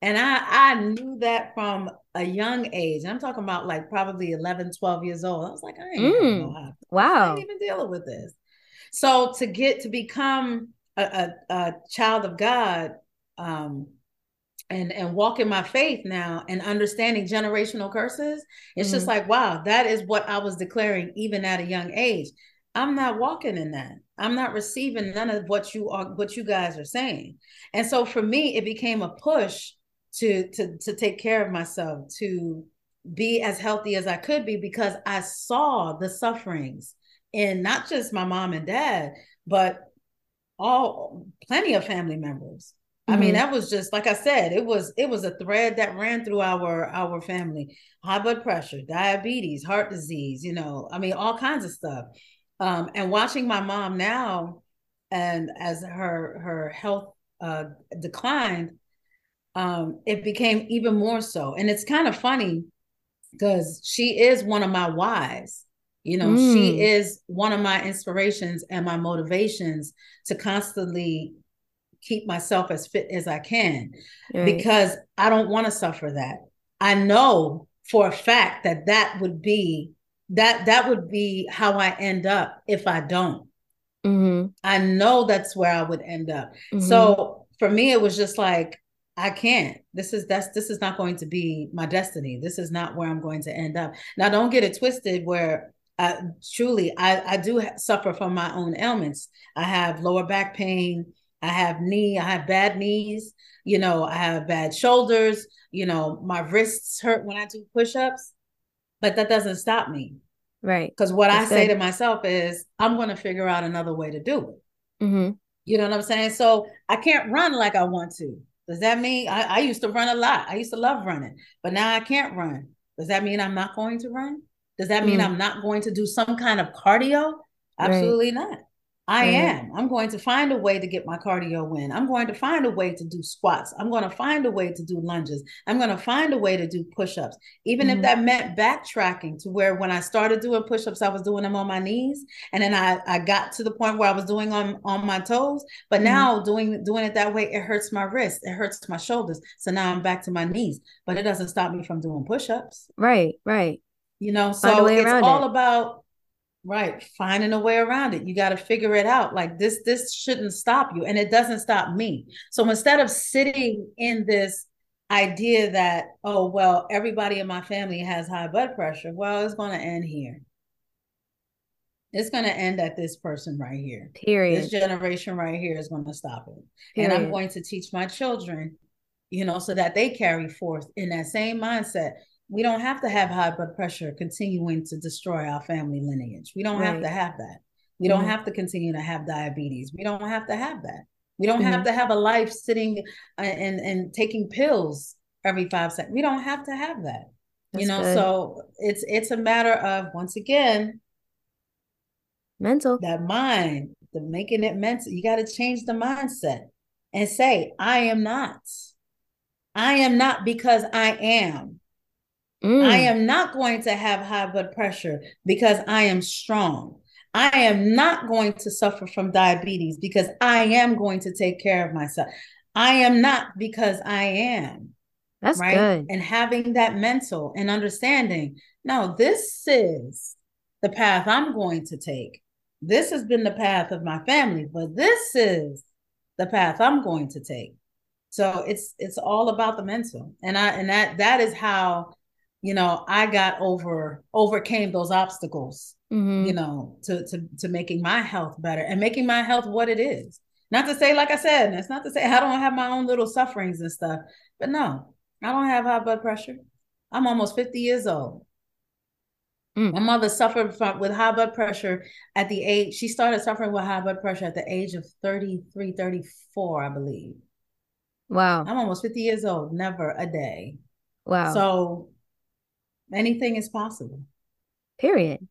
And I I knew that from a young age. I'm talking about like probably 11, 12 years old. I was like, I ain't mm. no high. Wow. I ain't even dealing with this. So to get to become a, a, a child of God, um, and and walk in my faith now and understanding generational curses it's mm-hmm. just like wow that is what i was declaring even at a young age. I'm not walking in that. I'm not receiving none of what you are what you guys are saying. And so for me it became a push to to to take care of myself to be as healthy as i could be because i saw the sufferings and not just my mom and dad, but all plenty of family members. Mm-hmm. I mean, mm-hmm. that was just like I said, it was it was a thread that ran through our our family. High blood pressure, diabetes, heart disease, you know, I mean, all kinds of stuff. Um, and watching my mom now and as her her health uh declined, um, it became even more so. And it's kind of funny because she is one of my whys you know, mm. she is one of my inspirations and my motivations to constantly keep myself as fit as I can right. because I don't want to suffer that. I know for a fact that that would be that that would be how I end up if I don't. Mm-hmm. I know that's where I would end up. Mm-hmm. So for me, it was just like I can't. This is that's this is not going to be my destiny. This is not where I'm going to end up. Now, don't get it twisted. Where uh, truly, I, I do suffer from my own ailments. I have lower back pain. I have knee, I have bad knees, you know, I have bad shoulders, you know, my wrists hurt when I do push-ups, but that doesn't stop me. Right. Because what That's I say to myself is, I'm going to figure out another way to do it. Mm-hmm. You know what I'm saying? So I can't run like I want to. Does that mean I, I used to run a lot? I used to love running, but now I can't run. Does that mean I'm not going to run? Does that mean mm. I'm not going to do some kind of cardio? Absolutely right. not. I right. am. I'm going to find a way to get my cardio in. I'm going to find a way to do squats. I'm going to find a way to do lunges. I'm going to find a way to do push ups, even mm-hmm. if that meant backtracking to where when I started doing push ups, I was doing them on my knees. And then I, I got to the point where I was doing on, on my toes. But mm-hmm. now doing, doing it that way, it hurts my wrist, it hurts my shoulders. So now I'm back to my knees, but it doesn't stop me from doing push ups. Right, right. You know, so it's all it. about Right. Finding a way around it. You got to figure it out. Like this, this shouldn't stop you. And it doesn't stop me. So instead of sitting in this idea that, oh, well, everybody in my family has high blood pressure, well, it's going to end here. It's going to end at this person right here. Period. This generation right here is going to stop it. Period. And I'm going to teach my children, you know, so that they carry forth in that same mindset we don't have to have high blood pressure continuing to destroy our family lineage. We don't right. have to have that. We mm-hmm. don't have to continue to have diabetes. We don't have to have that. We don't mm-hmm. have to have a life sitting uh, and and taking pills every five seconds. We don't have to have that. That's you know, good. so it's it's a matter of once again mental that mind, the making it mental. You got to change the mindset and say, I am not. I am not because I am. Mm. I am not going to have high blood pressure because I am strong. I am not going to suffer from diabetes because I am going to take care of myself. I am not because I am. That's right. Good. And having that mental and understanding. No, this is the path I'm going to take. This has been the path of my family, but this is the path I'm going to take. So it's it's all about the mental. And I and that that is how you know, I got over overcame those obstacles, mm-hmm. you know, to to to making my health better and making my health what it is. Not to say, like I said, it's not to say I don't have my own little sufferings and stuff, but no, I don't have high blood pressure. I'm almost 50 years old. Mm. My mother suffered from with high blood pressure at the age, she started suffering with high blood pressure at the age of 33, 34, I believe. Wow. I'm almost 50 years old, never a day. Wow. So anything is possible. Period.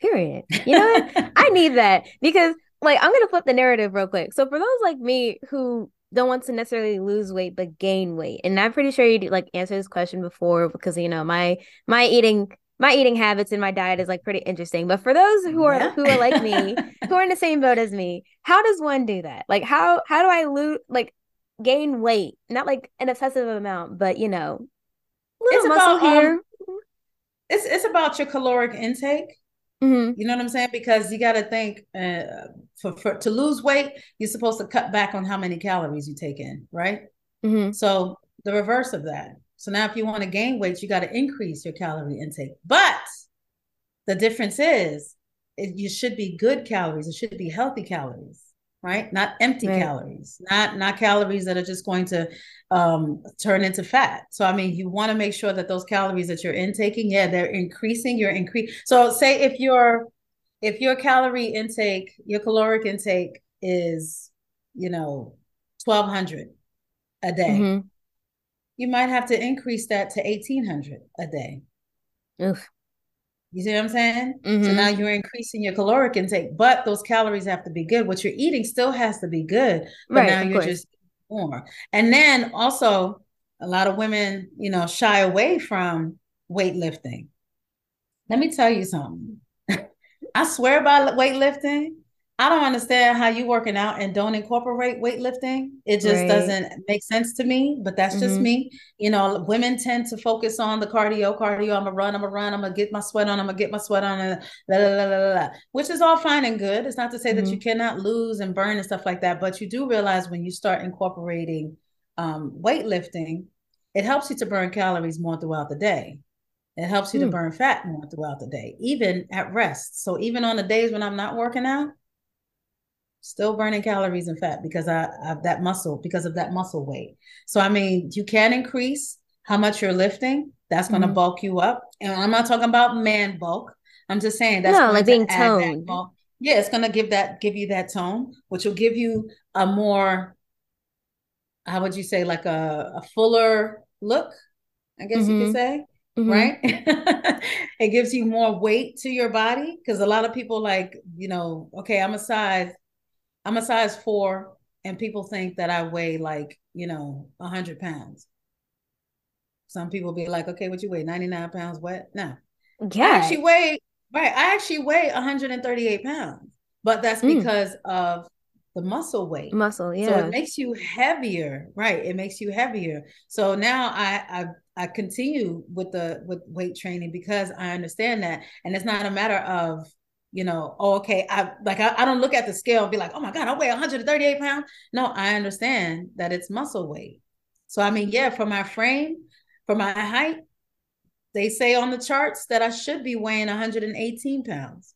Period. You know what? I need that because like I'm gonna flip the narrative real quick. So for those like me who don't want to necessarily lose weight but gain weight, and I'm pretty sure you like answered this question before because you know my my eating my eating habits and my diet is like pretty interesting. But for those who are yeah. who are like me, who are in the same boat as me, how does one do that? Like how how do I lose like gain weight? Not like an excessive amount, but you know, little it's muscle about, um, here. Um, it's it's about your caloric intake. Mm-hmm. You know what I'm saying? Because you got to think uh, for, for to lose weight, you're supposed to cut back on how many calories you take in, right? Mm-hmm. So the reverse of that. So now, if you want to gain weight, you got to increase your calorie intake. But the difference is, it, you should be good calories. It should be healthy calories right? Not empty right. calories, not not calories that are just going to um, turn into fat. So I mean, you want to make sure that those calories that you're intaking, yeah, they're increasing. You're increase. So say if your if your calorie intake, your caloric intake is, you know, twelve hundred a day, mm-hmm. you might have to increase that to eighteen hundred a day. Oof. You see what I'm saying? Mm-hmm. So now you're increasing your caloric intake, but those calories have to be good. What you're eating still has to be good, but right, now you're course. just more. And then also, a lot of women, you know, shy away from weightlifting. Let me tell you something. I swear by weightlifting, I don't understand how you working out and don't incorporate weightlifting. It just right. doesn't make sense to me, but that's mm-hmm. just me. You know, women tend to focus on the cardio, cardio. I'm gonna run, I'm gonna run, I'm gonna get my sweat on, I'm gonna get my sweat on, and blah, blah, blah, blah, which is all fine and good. It's not to say mm-hmm. that you cannot lose and burn and stuff like that, but you do realize when you start incorporating um, weightlifting, it helps you to burn calories more throughout the day. It helps you mm. to burn fat more throughout the day, even at rest. So even on the days when I'm not working out, still burning calories and fat because I have that muscle because of that muscle weight. So I mean, you can increase how much you're lifting. That's going to mm-hmm. bulk you up. And I'm not talking about man bulk. I'm just saying that's no, like being toned. Yeah, it's going to give that give you that tone, which will give you a more how would you say like a, a fuller look, I guess mm-hmm. you could mm-hmm. say. Mm-hmm. right? it gives you more weight to your body because a lot of people like, you know, okay, I'm a size I'm a size four, and people think that I weigh like, you know, 100 pounds. Some people be like, okay, what you weigh? 99 pounds? What? No. Yeah. I actually weigh, right. I actually weigh 138 pounds, but that's mm. because of the muscle weight. Muscle, yeah. So it makes you heavier, right? It makes you heavier. So now I I I continue with the with weight training because I understand that, and it's not a matter of you know, oh, okay, I like I, I don't look at the scale and be like, oh my god, I weigh 138 pounds. No, I understand that it's muscle weight. So I mean, yeah, for my frame, for my height, they say on the charts that I should be weighing 118 pounds.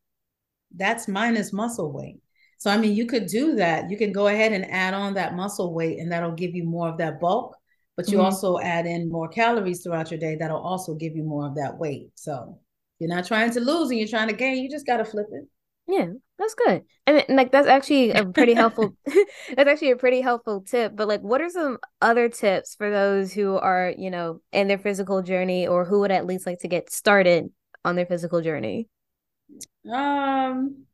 That's minus muscle weight. So, I mean, you could do that. You can go ahead and add on that muscle weight, and that'll give you more of that bulk. But you mm-hmm. also add in more calories throughout your day. That'll also give you more of that weight. So, you're not trying to lose and you're trying to gain. You just got to flip it. Yeah, that's good. And like that's actually a pretty helpful that's actually a pretty helpful tip. But like what are some other tips for those who are, you know, in their physical journey or who would at least like to get started on their physical journey? Um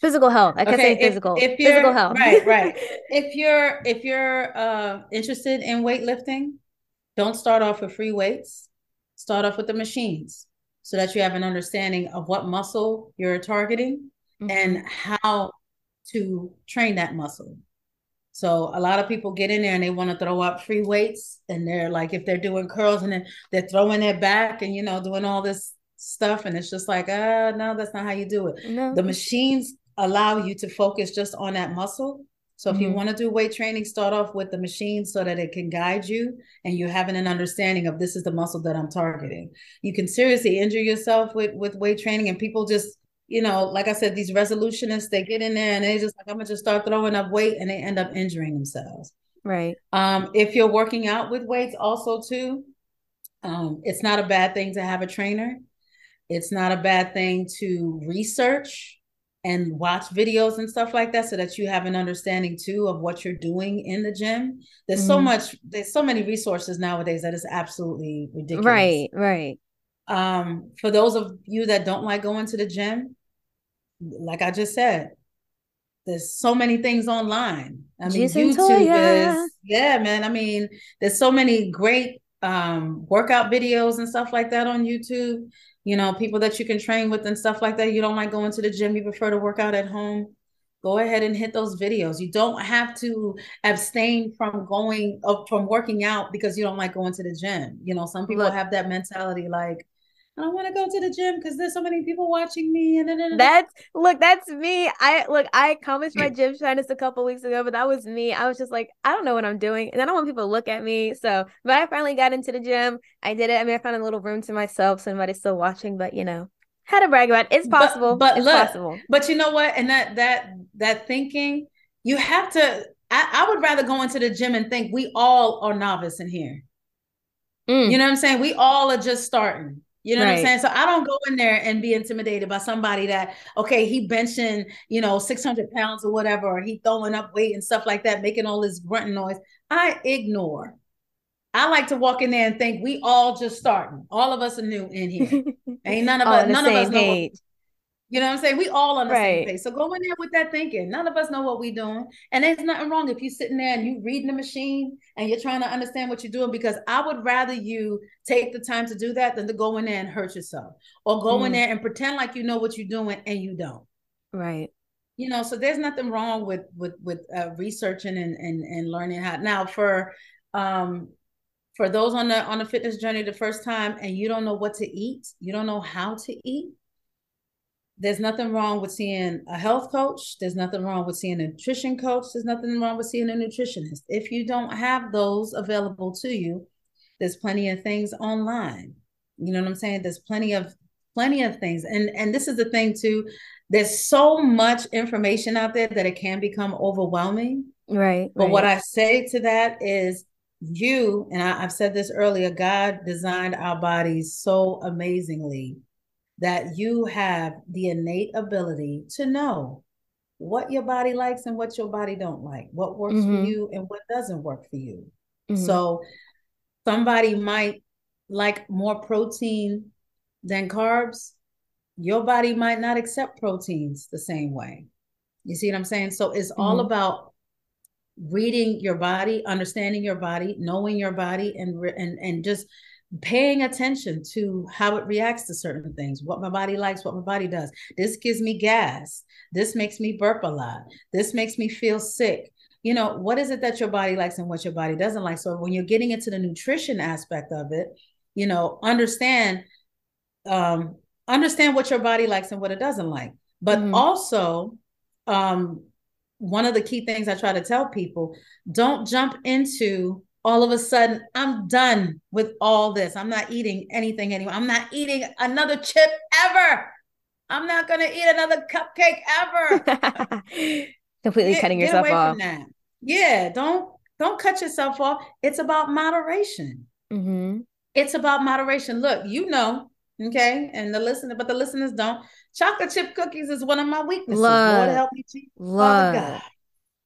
physical health. I can okay, say physical. If, if physical health. right, right. If you're if you're uh, interested in weightlifting, don't start off with free weights. Start off with the machines so that you have an understanding of what muscle you're targeting mm-hmm. and how to train that muscle. So a lot of people get in there and they want to throw up free weights and they're like if they're doing curls and then they're throwing their back and you know doing all this stuff and it's just like uh no that's not how you do it. No. The machines allow you to focus just on that muscle. So if mm-hmm. you want to do weight training, start off with the machine so that it can guide you and you're having an understanding of this is the muscle that I'm targeting. You can seriously injure yourself with with weight training and people just you know, like I said, these resolutionists, they get in there and they just like, I'm gonna just start throwing up weight and they end up injuring themselves. Right. Um, if you're working out with weights also too, um, it's not a bad thing to have a trainer. It's not a bad thing to research and watch videos and stuff like that so that you have an understanding too of what you're doing in the gym. There's mm-hmm. so much, there's so many resources nowadays that is absolutely ridiculous. Right, right. Um, for those of you that don't like going to the gym, like I just said, there's so many things online. I mean, Jason YouTube Toya. is yeah, man. I mean, there's so many great um workout videos and stuff like that on YouTube you know, people that you can train with and stuff like that. You don't like going to the gym, you prefer to work out at home. Go ahead and hit those videos. You don't have to abstain from going uh, from working out because you don't like going to the gym. You know, some people Look, have that mentality like, I don't want to go to the gym because there's so many people watching me. And that's look, that's me. I look, I accomplished my gym shyness a couple weeks ago, but that was me. I was just like, I don't know what I'm doing, and I don't want people to look at me. So, but I finally got into the gym. I did it. I mean, I found a little room to myself. So nobody's still watching, but you know, had to brag about it. It's possible. But, but it's look, possible. But you know what? And that that that thinking, you have to. I, I would rather go into the gym and think we all are novice in here. Mm. You know what I'm saying? We all are just starting. You know right. what I'm saying? So I don't go in there and be intimidated by somebody that, okay, he benching, you know, 600 pounds or whatever, or he throwing up weight and stuff like that, making all this grunting noise. I ignore. I like to walk in there and think we all just starting. All of us are new in here. Ain't none of us, none of us know. What, you know what I'm saying? We all on the right. same page. So go in there with that thinking. None of us know what we're doing. And there's nothing wrong if you're sitting there and you reading the machine and you're trying to understand what you're doing because I would rather you take the time to do that than to go in there and hurt yourself or go mm. in there and pretend like you know what you're doing and you don't. Right. You know, so there's nothing wrong with with with uh, researching and, and and learning how. Now for um for those on the on the fitness journey the first time and you don't know what to eat, you don't know how to eat there's nothing wrong with seeing a health coach. There's nothing wrong with seeing a nutrition coach. There's nothing wrong with seeing a nutritionist. If you don't have those available to you, there's plenty of things online. You know what I'm saying? There's plenty of plenty of things. And and this is the thing too. There's so much information out there that it can become overwhelming. Right. But right. what I say to that is you, and I, I've said this earlier, God designed our bodies so amazingly that you have the innate ability to know what your body likes and what your body don't like, what works mm-hmm. for you and what doesn't work for you. Mm-hmm. So somebody might like more protein than carbs. Your body might not accept proteins the same way. You see what I'm saying? So it's mm-hmm. all about reading your body, understanding your body, knowing your body, and and and just paying attention to how it reacts to certain things, what my body likes, what my body does. This gives me gas. This makes me burp a lot. This makes me feel sick. You know, what is it that your body likes and what your body doesn't like? So when you're getting into the nutrition aspect of it, you know, understand um understand what your body likes and what it doesn't like. But mm-hmm. also um one of the key things I try to tell people, don't jump into all of a sudden I'm done with all this. I'm not eating anything anymore. I'm not eating another chip ever. I'm not going to eat another cupcake ever. Completely get, cutting yourself off. Yeah, don't don't cut yourself off. It's about moderation. Mm-hmm. It's about moderation. Look, you know, okay, and the listener, but the listeners don't. Chocolate chip cookies is one of my weaknesses. Love, Lord help me, Jesus. Love. God.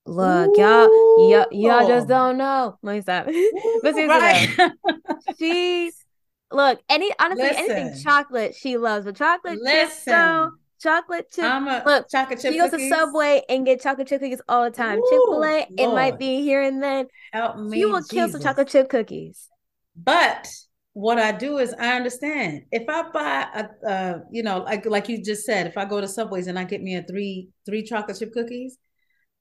Look, y'all, y'all, y'all just don't know. Let me stop. but seriously, she look any honestly Listen. anything chocolate she loves, but chocolate Listen. Chocolate chip. A look, chocolate chip. She goes cookies. to Subway and get chocolate chip cookies all the time. Chick Fil A, it might be here and then. Help me, you will Jesus. kill some chocolate chip cookies. But what I do is I understand if I buy a, uh, you know, like like you just said, if I go to Subways and I get me a three three chocolate chip cookies,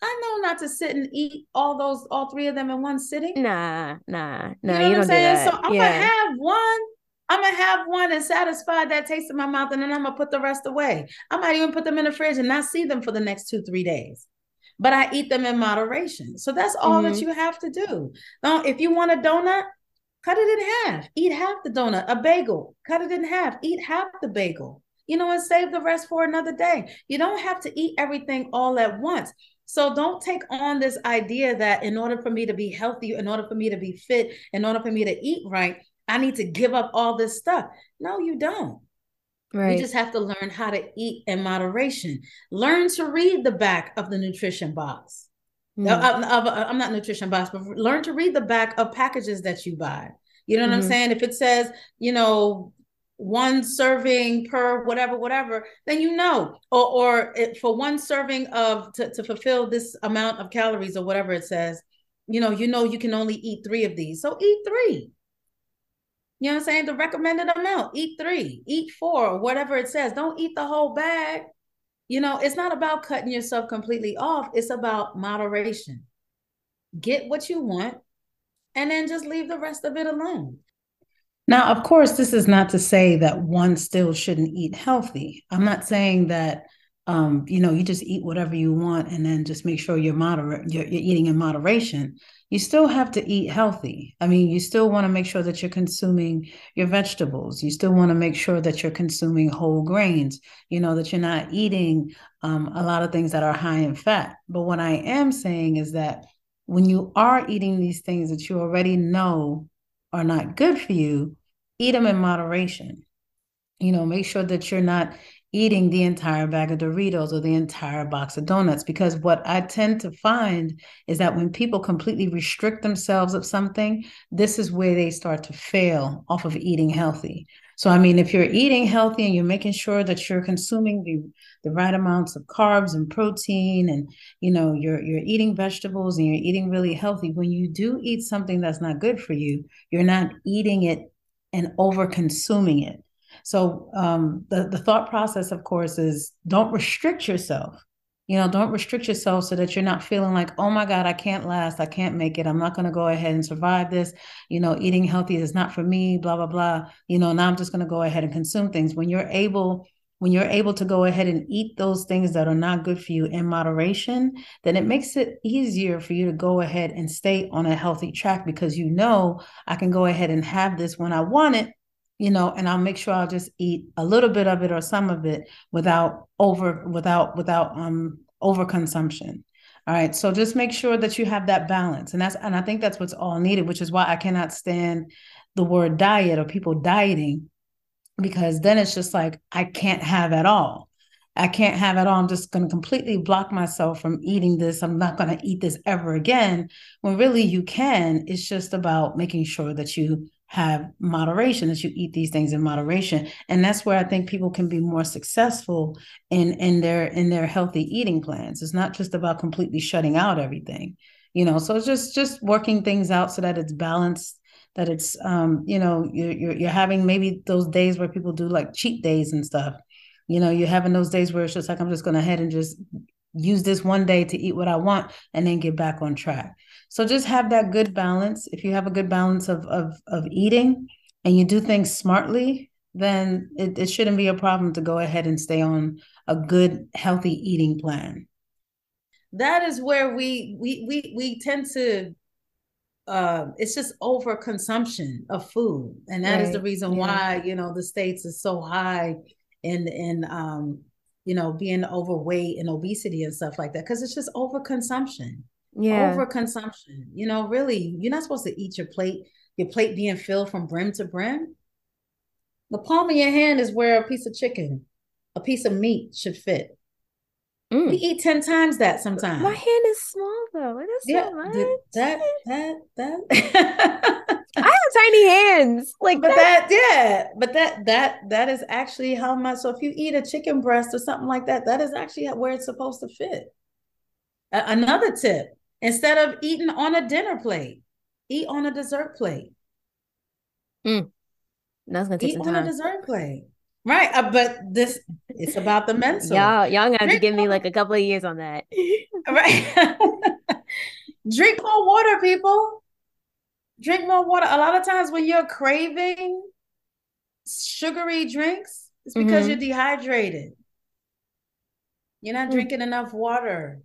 I know not to sit and eat all those, all three of them in one sitting. Nah, nah, no, you, know you don't do that. So I'm yeah. gonna have one. I'm gonna have one and satisfy that taste in my mouth, and then I'm gonna put the rest away. I might even put them in the fridge and not see them for the next two, three days. But I eat them in moderation. So that's all mm-hmm. that you have to do. Now, if you want a donut, cut it in half. Eat half the donut. A bagel, cut it in half. Eat half the bagel. You know, and save the rest for another day. You don't have to eat everything all at once. So don't take on this idea that in order for me to be healthy, in order for me to be fit, in order for me to eat right, I need to give up all this stuff. No, you don't. Right. You just have to learn how to eat in moderation. Learn to read the back of the nutrition box. Mm. Of, of, of, I'm not nutrition box, but learn to read the back of packages that you buy. You know what mm-hmm. I'm saying? If it says, you know, one serving per whatever whatever then you know. Or or it, for one serving of to, to fulfill this amount of calories or whatever it says you know you know you can only eat three of these. So eat three. You know what i'm saying? The recommended amount eat three eat four whatever it says. Don't eat the whole bag. You know it's not about cutting yourself completely off. It's about moderation. Get what you want and then just leave the rest of it alone now, of course, this is not to say that one still shouldn't eat healthy. I'm not saying that um, you know, you just eat whatever you want and then just make sure you're moderate you're, you're eating in moderation. You still have to eat healthy. I mean, you still want to make sure that you're consuming your vegetables. You still want to make sure that you're consuming whole grains, you know, that you're not eating um, a lot of things that are high in fat. But what I am saying is that when you are eating these things that you already know are not good for you, eat them in moderation. You know, make sure that you're not eating the entire bag of Doritos or the entire box of donuts. Because what I tend to find is that when people completely restrict themselves of something, this is where they start to fail off of eating healthy. So, I mean, if you're eating healthy and you're making sure that you're consuming the, the right amounts of carbs and protein and, you know, you're, you're eating vegetables and you're eating really healthy, when you do eat something that's not good for you, you're not eating it and over consuming it. So um, the, the thought process, of course, is don't restrict yourself you know don't restrict yourself so that you're not feeling like oh my god i can't last. I can't make it. I'm not going to go ahead and survive this. You know eating healthy is not for me blah blah blah. You know now i'm just going to go ahead and consume things. When you're able when you're able to go ahead and eat those things that are not good for you in moderation then it makes it easier for you to go ahead and stay on a healthy track because you know i can go ahead and have this when i want it you know, and I'll make sure I'll just eat a little bit of it or some of it without over without without um overconsumption. All right. So just make sure that you have that balance. And that's and I think that's what's all needed, which is why I cannot stand the word diet or people dieting, because then it's just like I can't have at all. I can't have at all. I'm just going to completely block myself from eating this. I'm not going to eat this ever again. When really you can. It's just about making sure that you have moderation that you eat these things in moderation. And that's where i think people can be more successful in in their in their healthy eating plans. It's not just about completely shutting out everything you know? So it's just just working things out so that it's balanced that it's um you know you're, you're you're having maybe those days where people do like cheat days and stuff. You know you're having those days where it's just like i'm just going to head and just use this one day to eat what i want and then get back on track so just have that good balance. If you have a good balance of of of eating and you do things smartly, then it, it shouldn't be a problem to go ahead and stay on a good healthy eating plan. That is where we we we we tend to uh, it's just overconsumption of food, and that right. is the reason yeah. why you know the states is so high in in um, you know being overweight and obesity and stuff like that because it's just overconsumption yeah overconsumption you know really you're not supposed to eat your plate your plate being filled from brim to brim the palm of your hand is where a piece of chicken a piece of meat should fit mm. we eat 10 times that sometimes my hand is small though it is yeah, that that that I have tiny hands. Like but that. that, yeah. But that that that is actually how much. So if you eat a chicken breast or something like that, that is actually where it's supposed to fit. another tip: Instead of eating on a dinner plate, eat on a dessert plate. Mm. That's gonna take eat some time. on a dessert plate. Right. Uh, but this it's about the mental. Y'all, y'all gonna have to give me like a couple of years on that. right. Drink more water, people. Drink more water. A lot of times when you're craving sugary drinks, it's because mm-hmm. you're dehydrated. You're not mm. drinking enough water.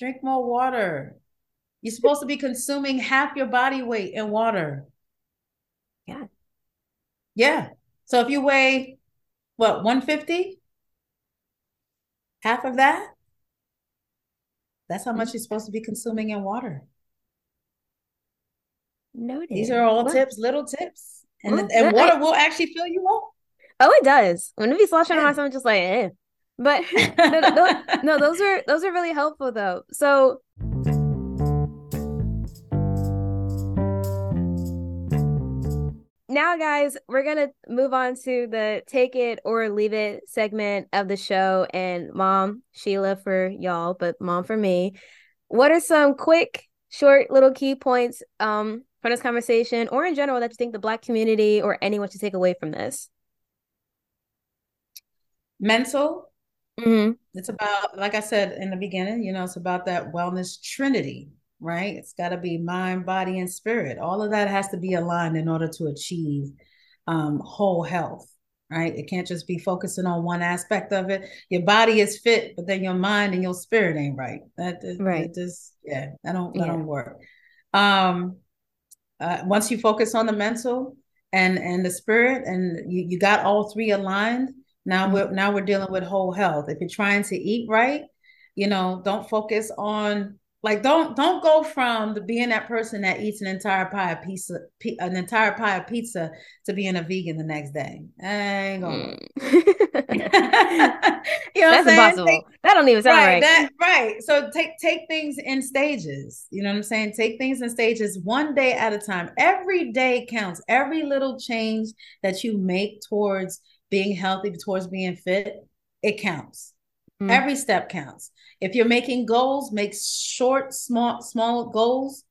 Drink more water. You're supposed to be consuming half your body weight in water. Yeah. Yeah. So if you weigh what, 150? Half of that? That's how much you're supposed to be consuming in water. Noted. These are all tips, little tips. And, well, and water I, will actually fill you up. Oh, it does. When we sloshing yeah. on myself, just like, eh. But no, no, no, those are those are really helpful though. So now guys we're gonna move on to the take it or leave it segment of the show and mom sheila for y'all but mom for me what are some quick short little key points um from this conversation or in general that you think the black community or anyone should take away from this mental Mm-hmm. It's about, like I said in the beginning, you know, it's about that wellness trinity, right? It's got to be mind, body, and spirit. All of that has to be aligned in order to achieve um, whole health, right? It can't just be focusing on one aspect of it. Your body is fit, but then your mind and your spirit ain't right. That, that right. just yeah, that don't that yeah. don't work. Um, uh, once you focus on the mental and and the spirit, and you you got all three aligned now mm-hmm. we're now we're dealing with whole health. If you're trying to eat right, you know, don't focus on like don't don't go from the being that person that eats an entire pie of pizza an entire pie of pizza to being a vegan the next day. I ain't gonna. Mm. you know That's impossible. Take, that don't even sound right. Right. That, right. So take take things in stages. You know what I'm saying? Take things in stages, one day at a time. Every day counts. Every little change that you make towards being healthy towards being fit, it counts. Mm. Every step counts. If you're making goals, make short, small, small goals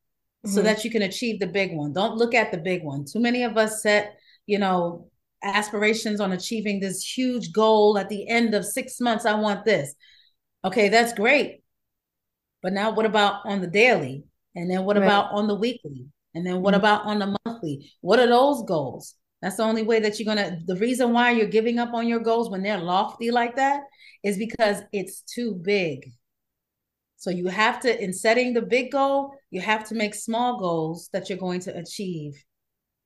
mm-hmm. so that you can achieve the big one. Don't look at the big one. Too many of us set, you know, aspirations on achieving this huge goal at the end of six months. I want this. Okay, that's great. But now what about on the daily? And then what right. about on the weekly? And then what mm-hmm. about on the monthly? What are those goals? That's the only way that you're gonna. The reason why you're giving up on your goals when they're lofty like that is because it's too big. So you have to, in setting the big goal, you have to make small goals that you're going to achieve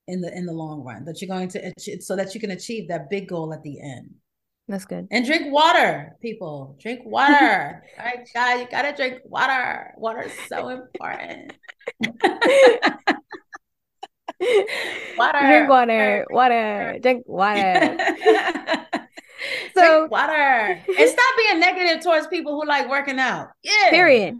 in the in the long run. That you're going to achieve, so that you can achieve that big goal at the end. That's good. And drink water, people. Drink water. All right, guys, you gotta drink water. Water is so important. water. Drink water. Water. Drink water. so Drink water. and stop being negative towards people who like working out. Yeah. Period.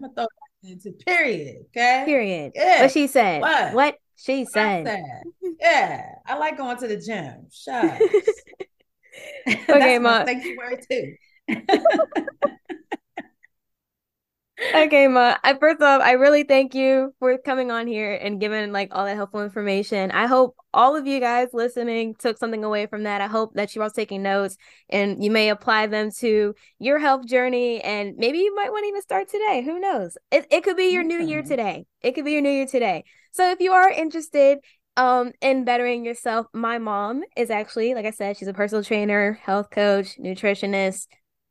into period. Okay. Period. Yeah. What she said. What? What she said. said. Yeah, I like going to the gym. Shut. okay, ma. Thank you, word too. Okay, Ma. I, first off, I really thank you for coming on here and giving like all that helpful information. I hope all of you guys listening took something away from that. I hope that you're all taking notes and you may apply them to your health journey. And maybe you might want to even start today. Who knows? It, it could be your new year today. It could be your new year today. So if you are interested um in bettering yourself, my mom is actually, like I said, she's a personal trainer, health coach, nutritionist,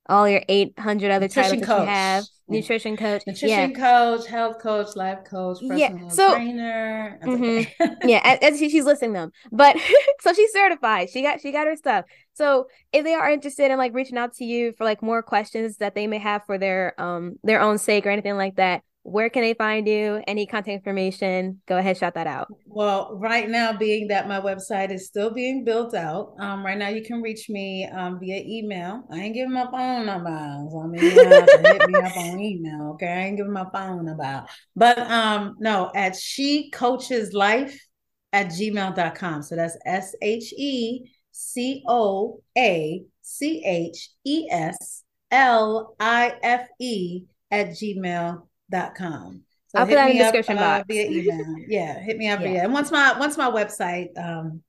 all your 800 other nutrition titles coach. that you have nutrition coach. Nutrition yeah. coach health coach life coach yeah so trainer mm-hmm. yeah as, as she's listing them but so she's certified. She got she got her stuff. So if they are interested in like reaching out to you for like more questions that they may have for their um their own sake or anything like that where can they find you? Any contact information? Go ahead, shout that out. Well, right now, being that my website is still being built out, um, right now you can reach me um, via email. I ain't giving my phone number. So I mean, you have to hit me up on email. Okay, I ain't giving my phone number. But um, no, at she coaches life at gmail.com. So that's S H E C O A C H E S L I F E at gmail.com dot com. So I'll put that in the description up, uh, box uh, via email. yeah, hit me up yeah. via. And once my once my website um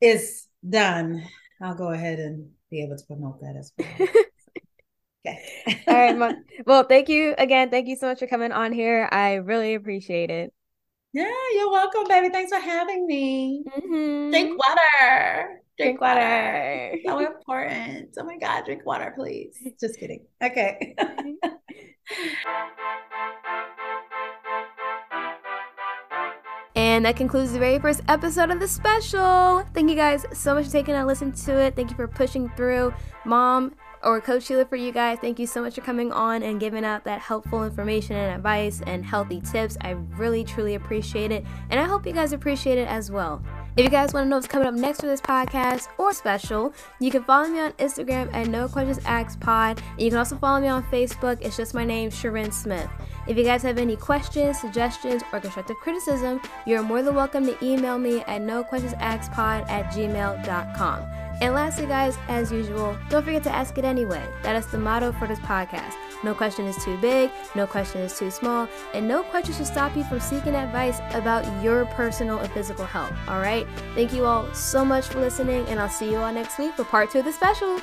is done, I'll go ahead and be able to promote that as well. okay. All right. well, thank you again. Thank you so much for coming on here. I really appreciate it. Yeah, you're welcome, baby. Thanks for having me. Mm-hmm. Drink water. Drink, drink water. water. so important. Oh my God, drink water, please. Just kidding. Okay. And that concludes the very first episode of the special. Thank you guys so much for taking a listen to it. Thank you for pushing through. Mom or Coach Sheila for you guys, thank you so much for coming on and giving out that helpful information and advice and healthy tips. I really, truly appreciate it. And I hope you guys appreciate it as well. If you guys want to know what's coming up next for this podcast or special, you can follow me on Instagram at No Questions Asked Pod. And you can also follow me on Facebook. It's just my name, Sharon Smith. If you guys have any questions, suggestions, or constructive criticism, you're more than welcome to email me at noquestionsaskpod at gmail.com. And lastly, guys, as usual, don't forget to ask it anyway. That is the motto for this podcast. No question is too big, no question is too small, and no question should stop you from seeking advice about your personal and physical health. All right? Thank you all so much for listening, and I'll see you all next week for part two of the special.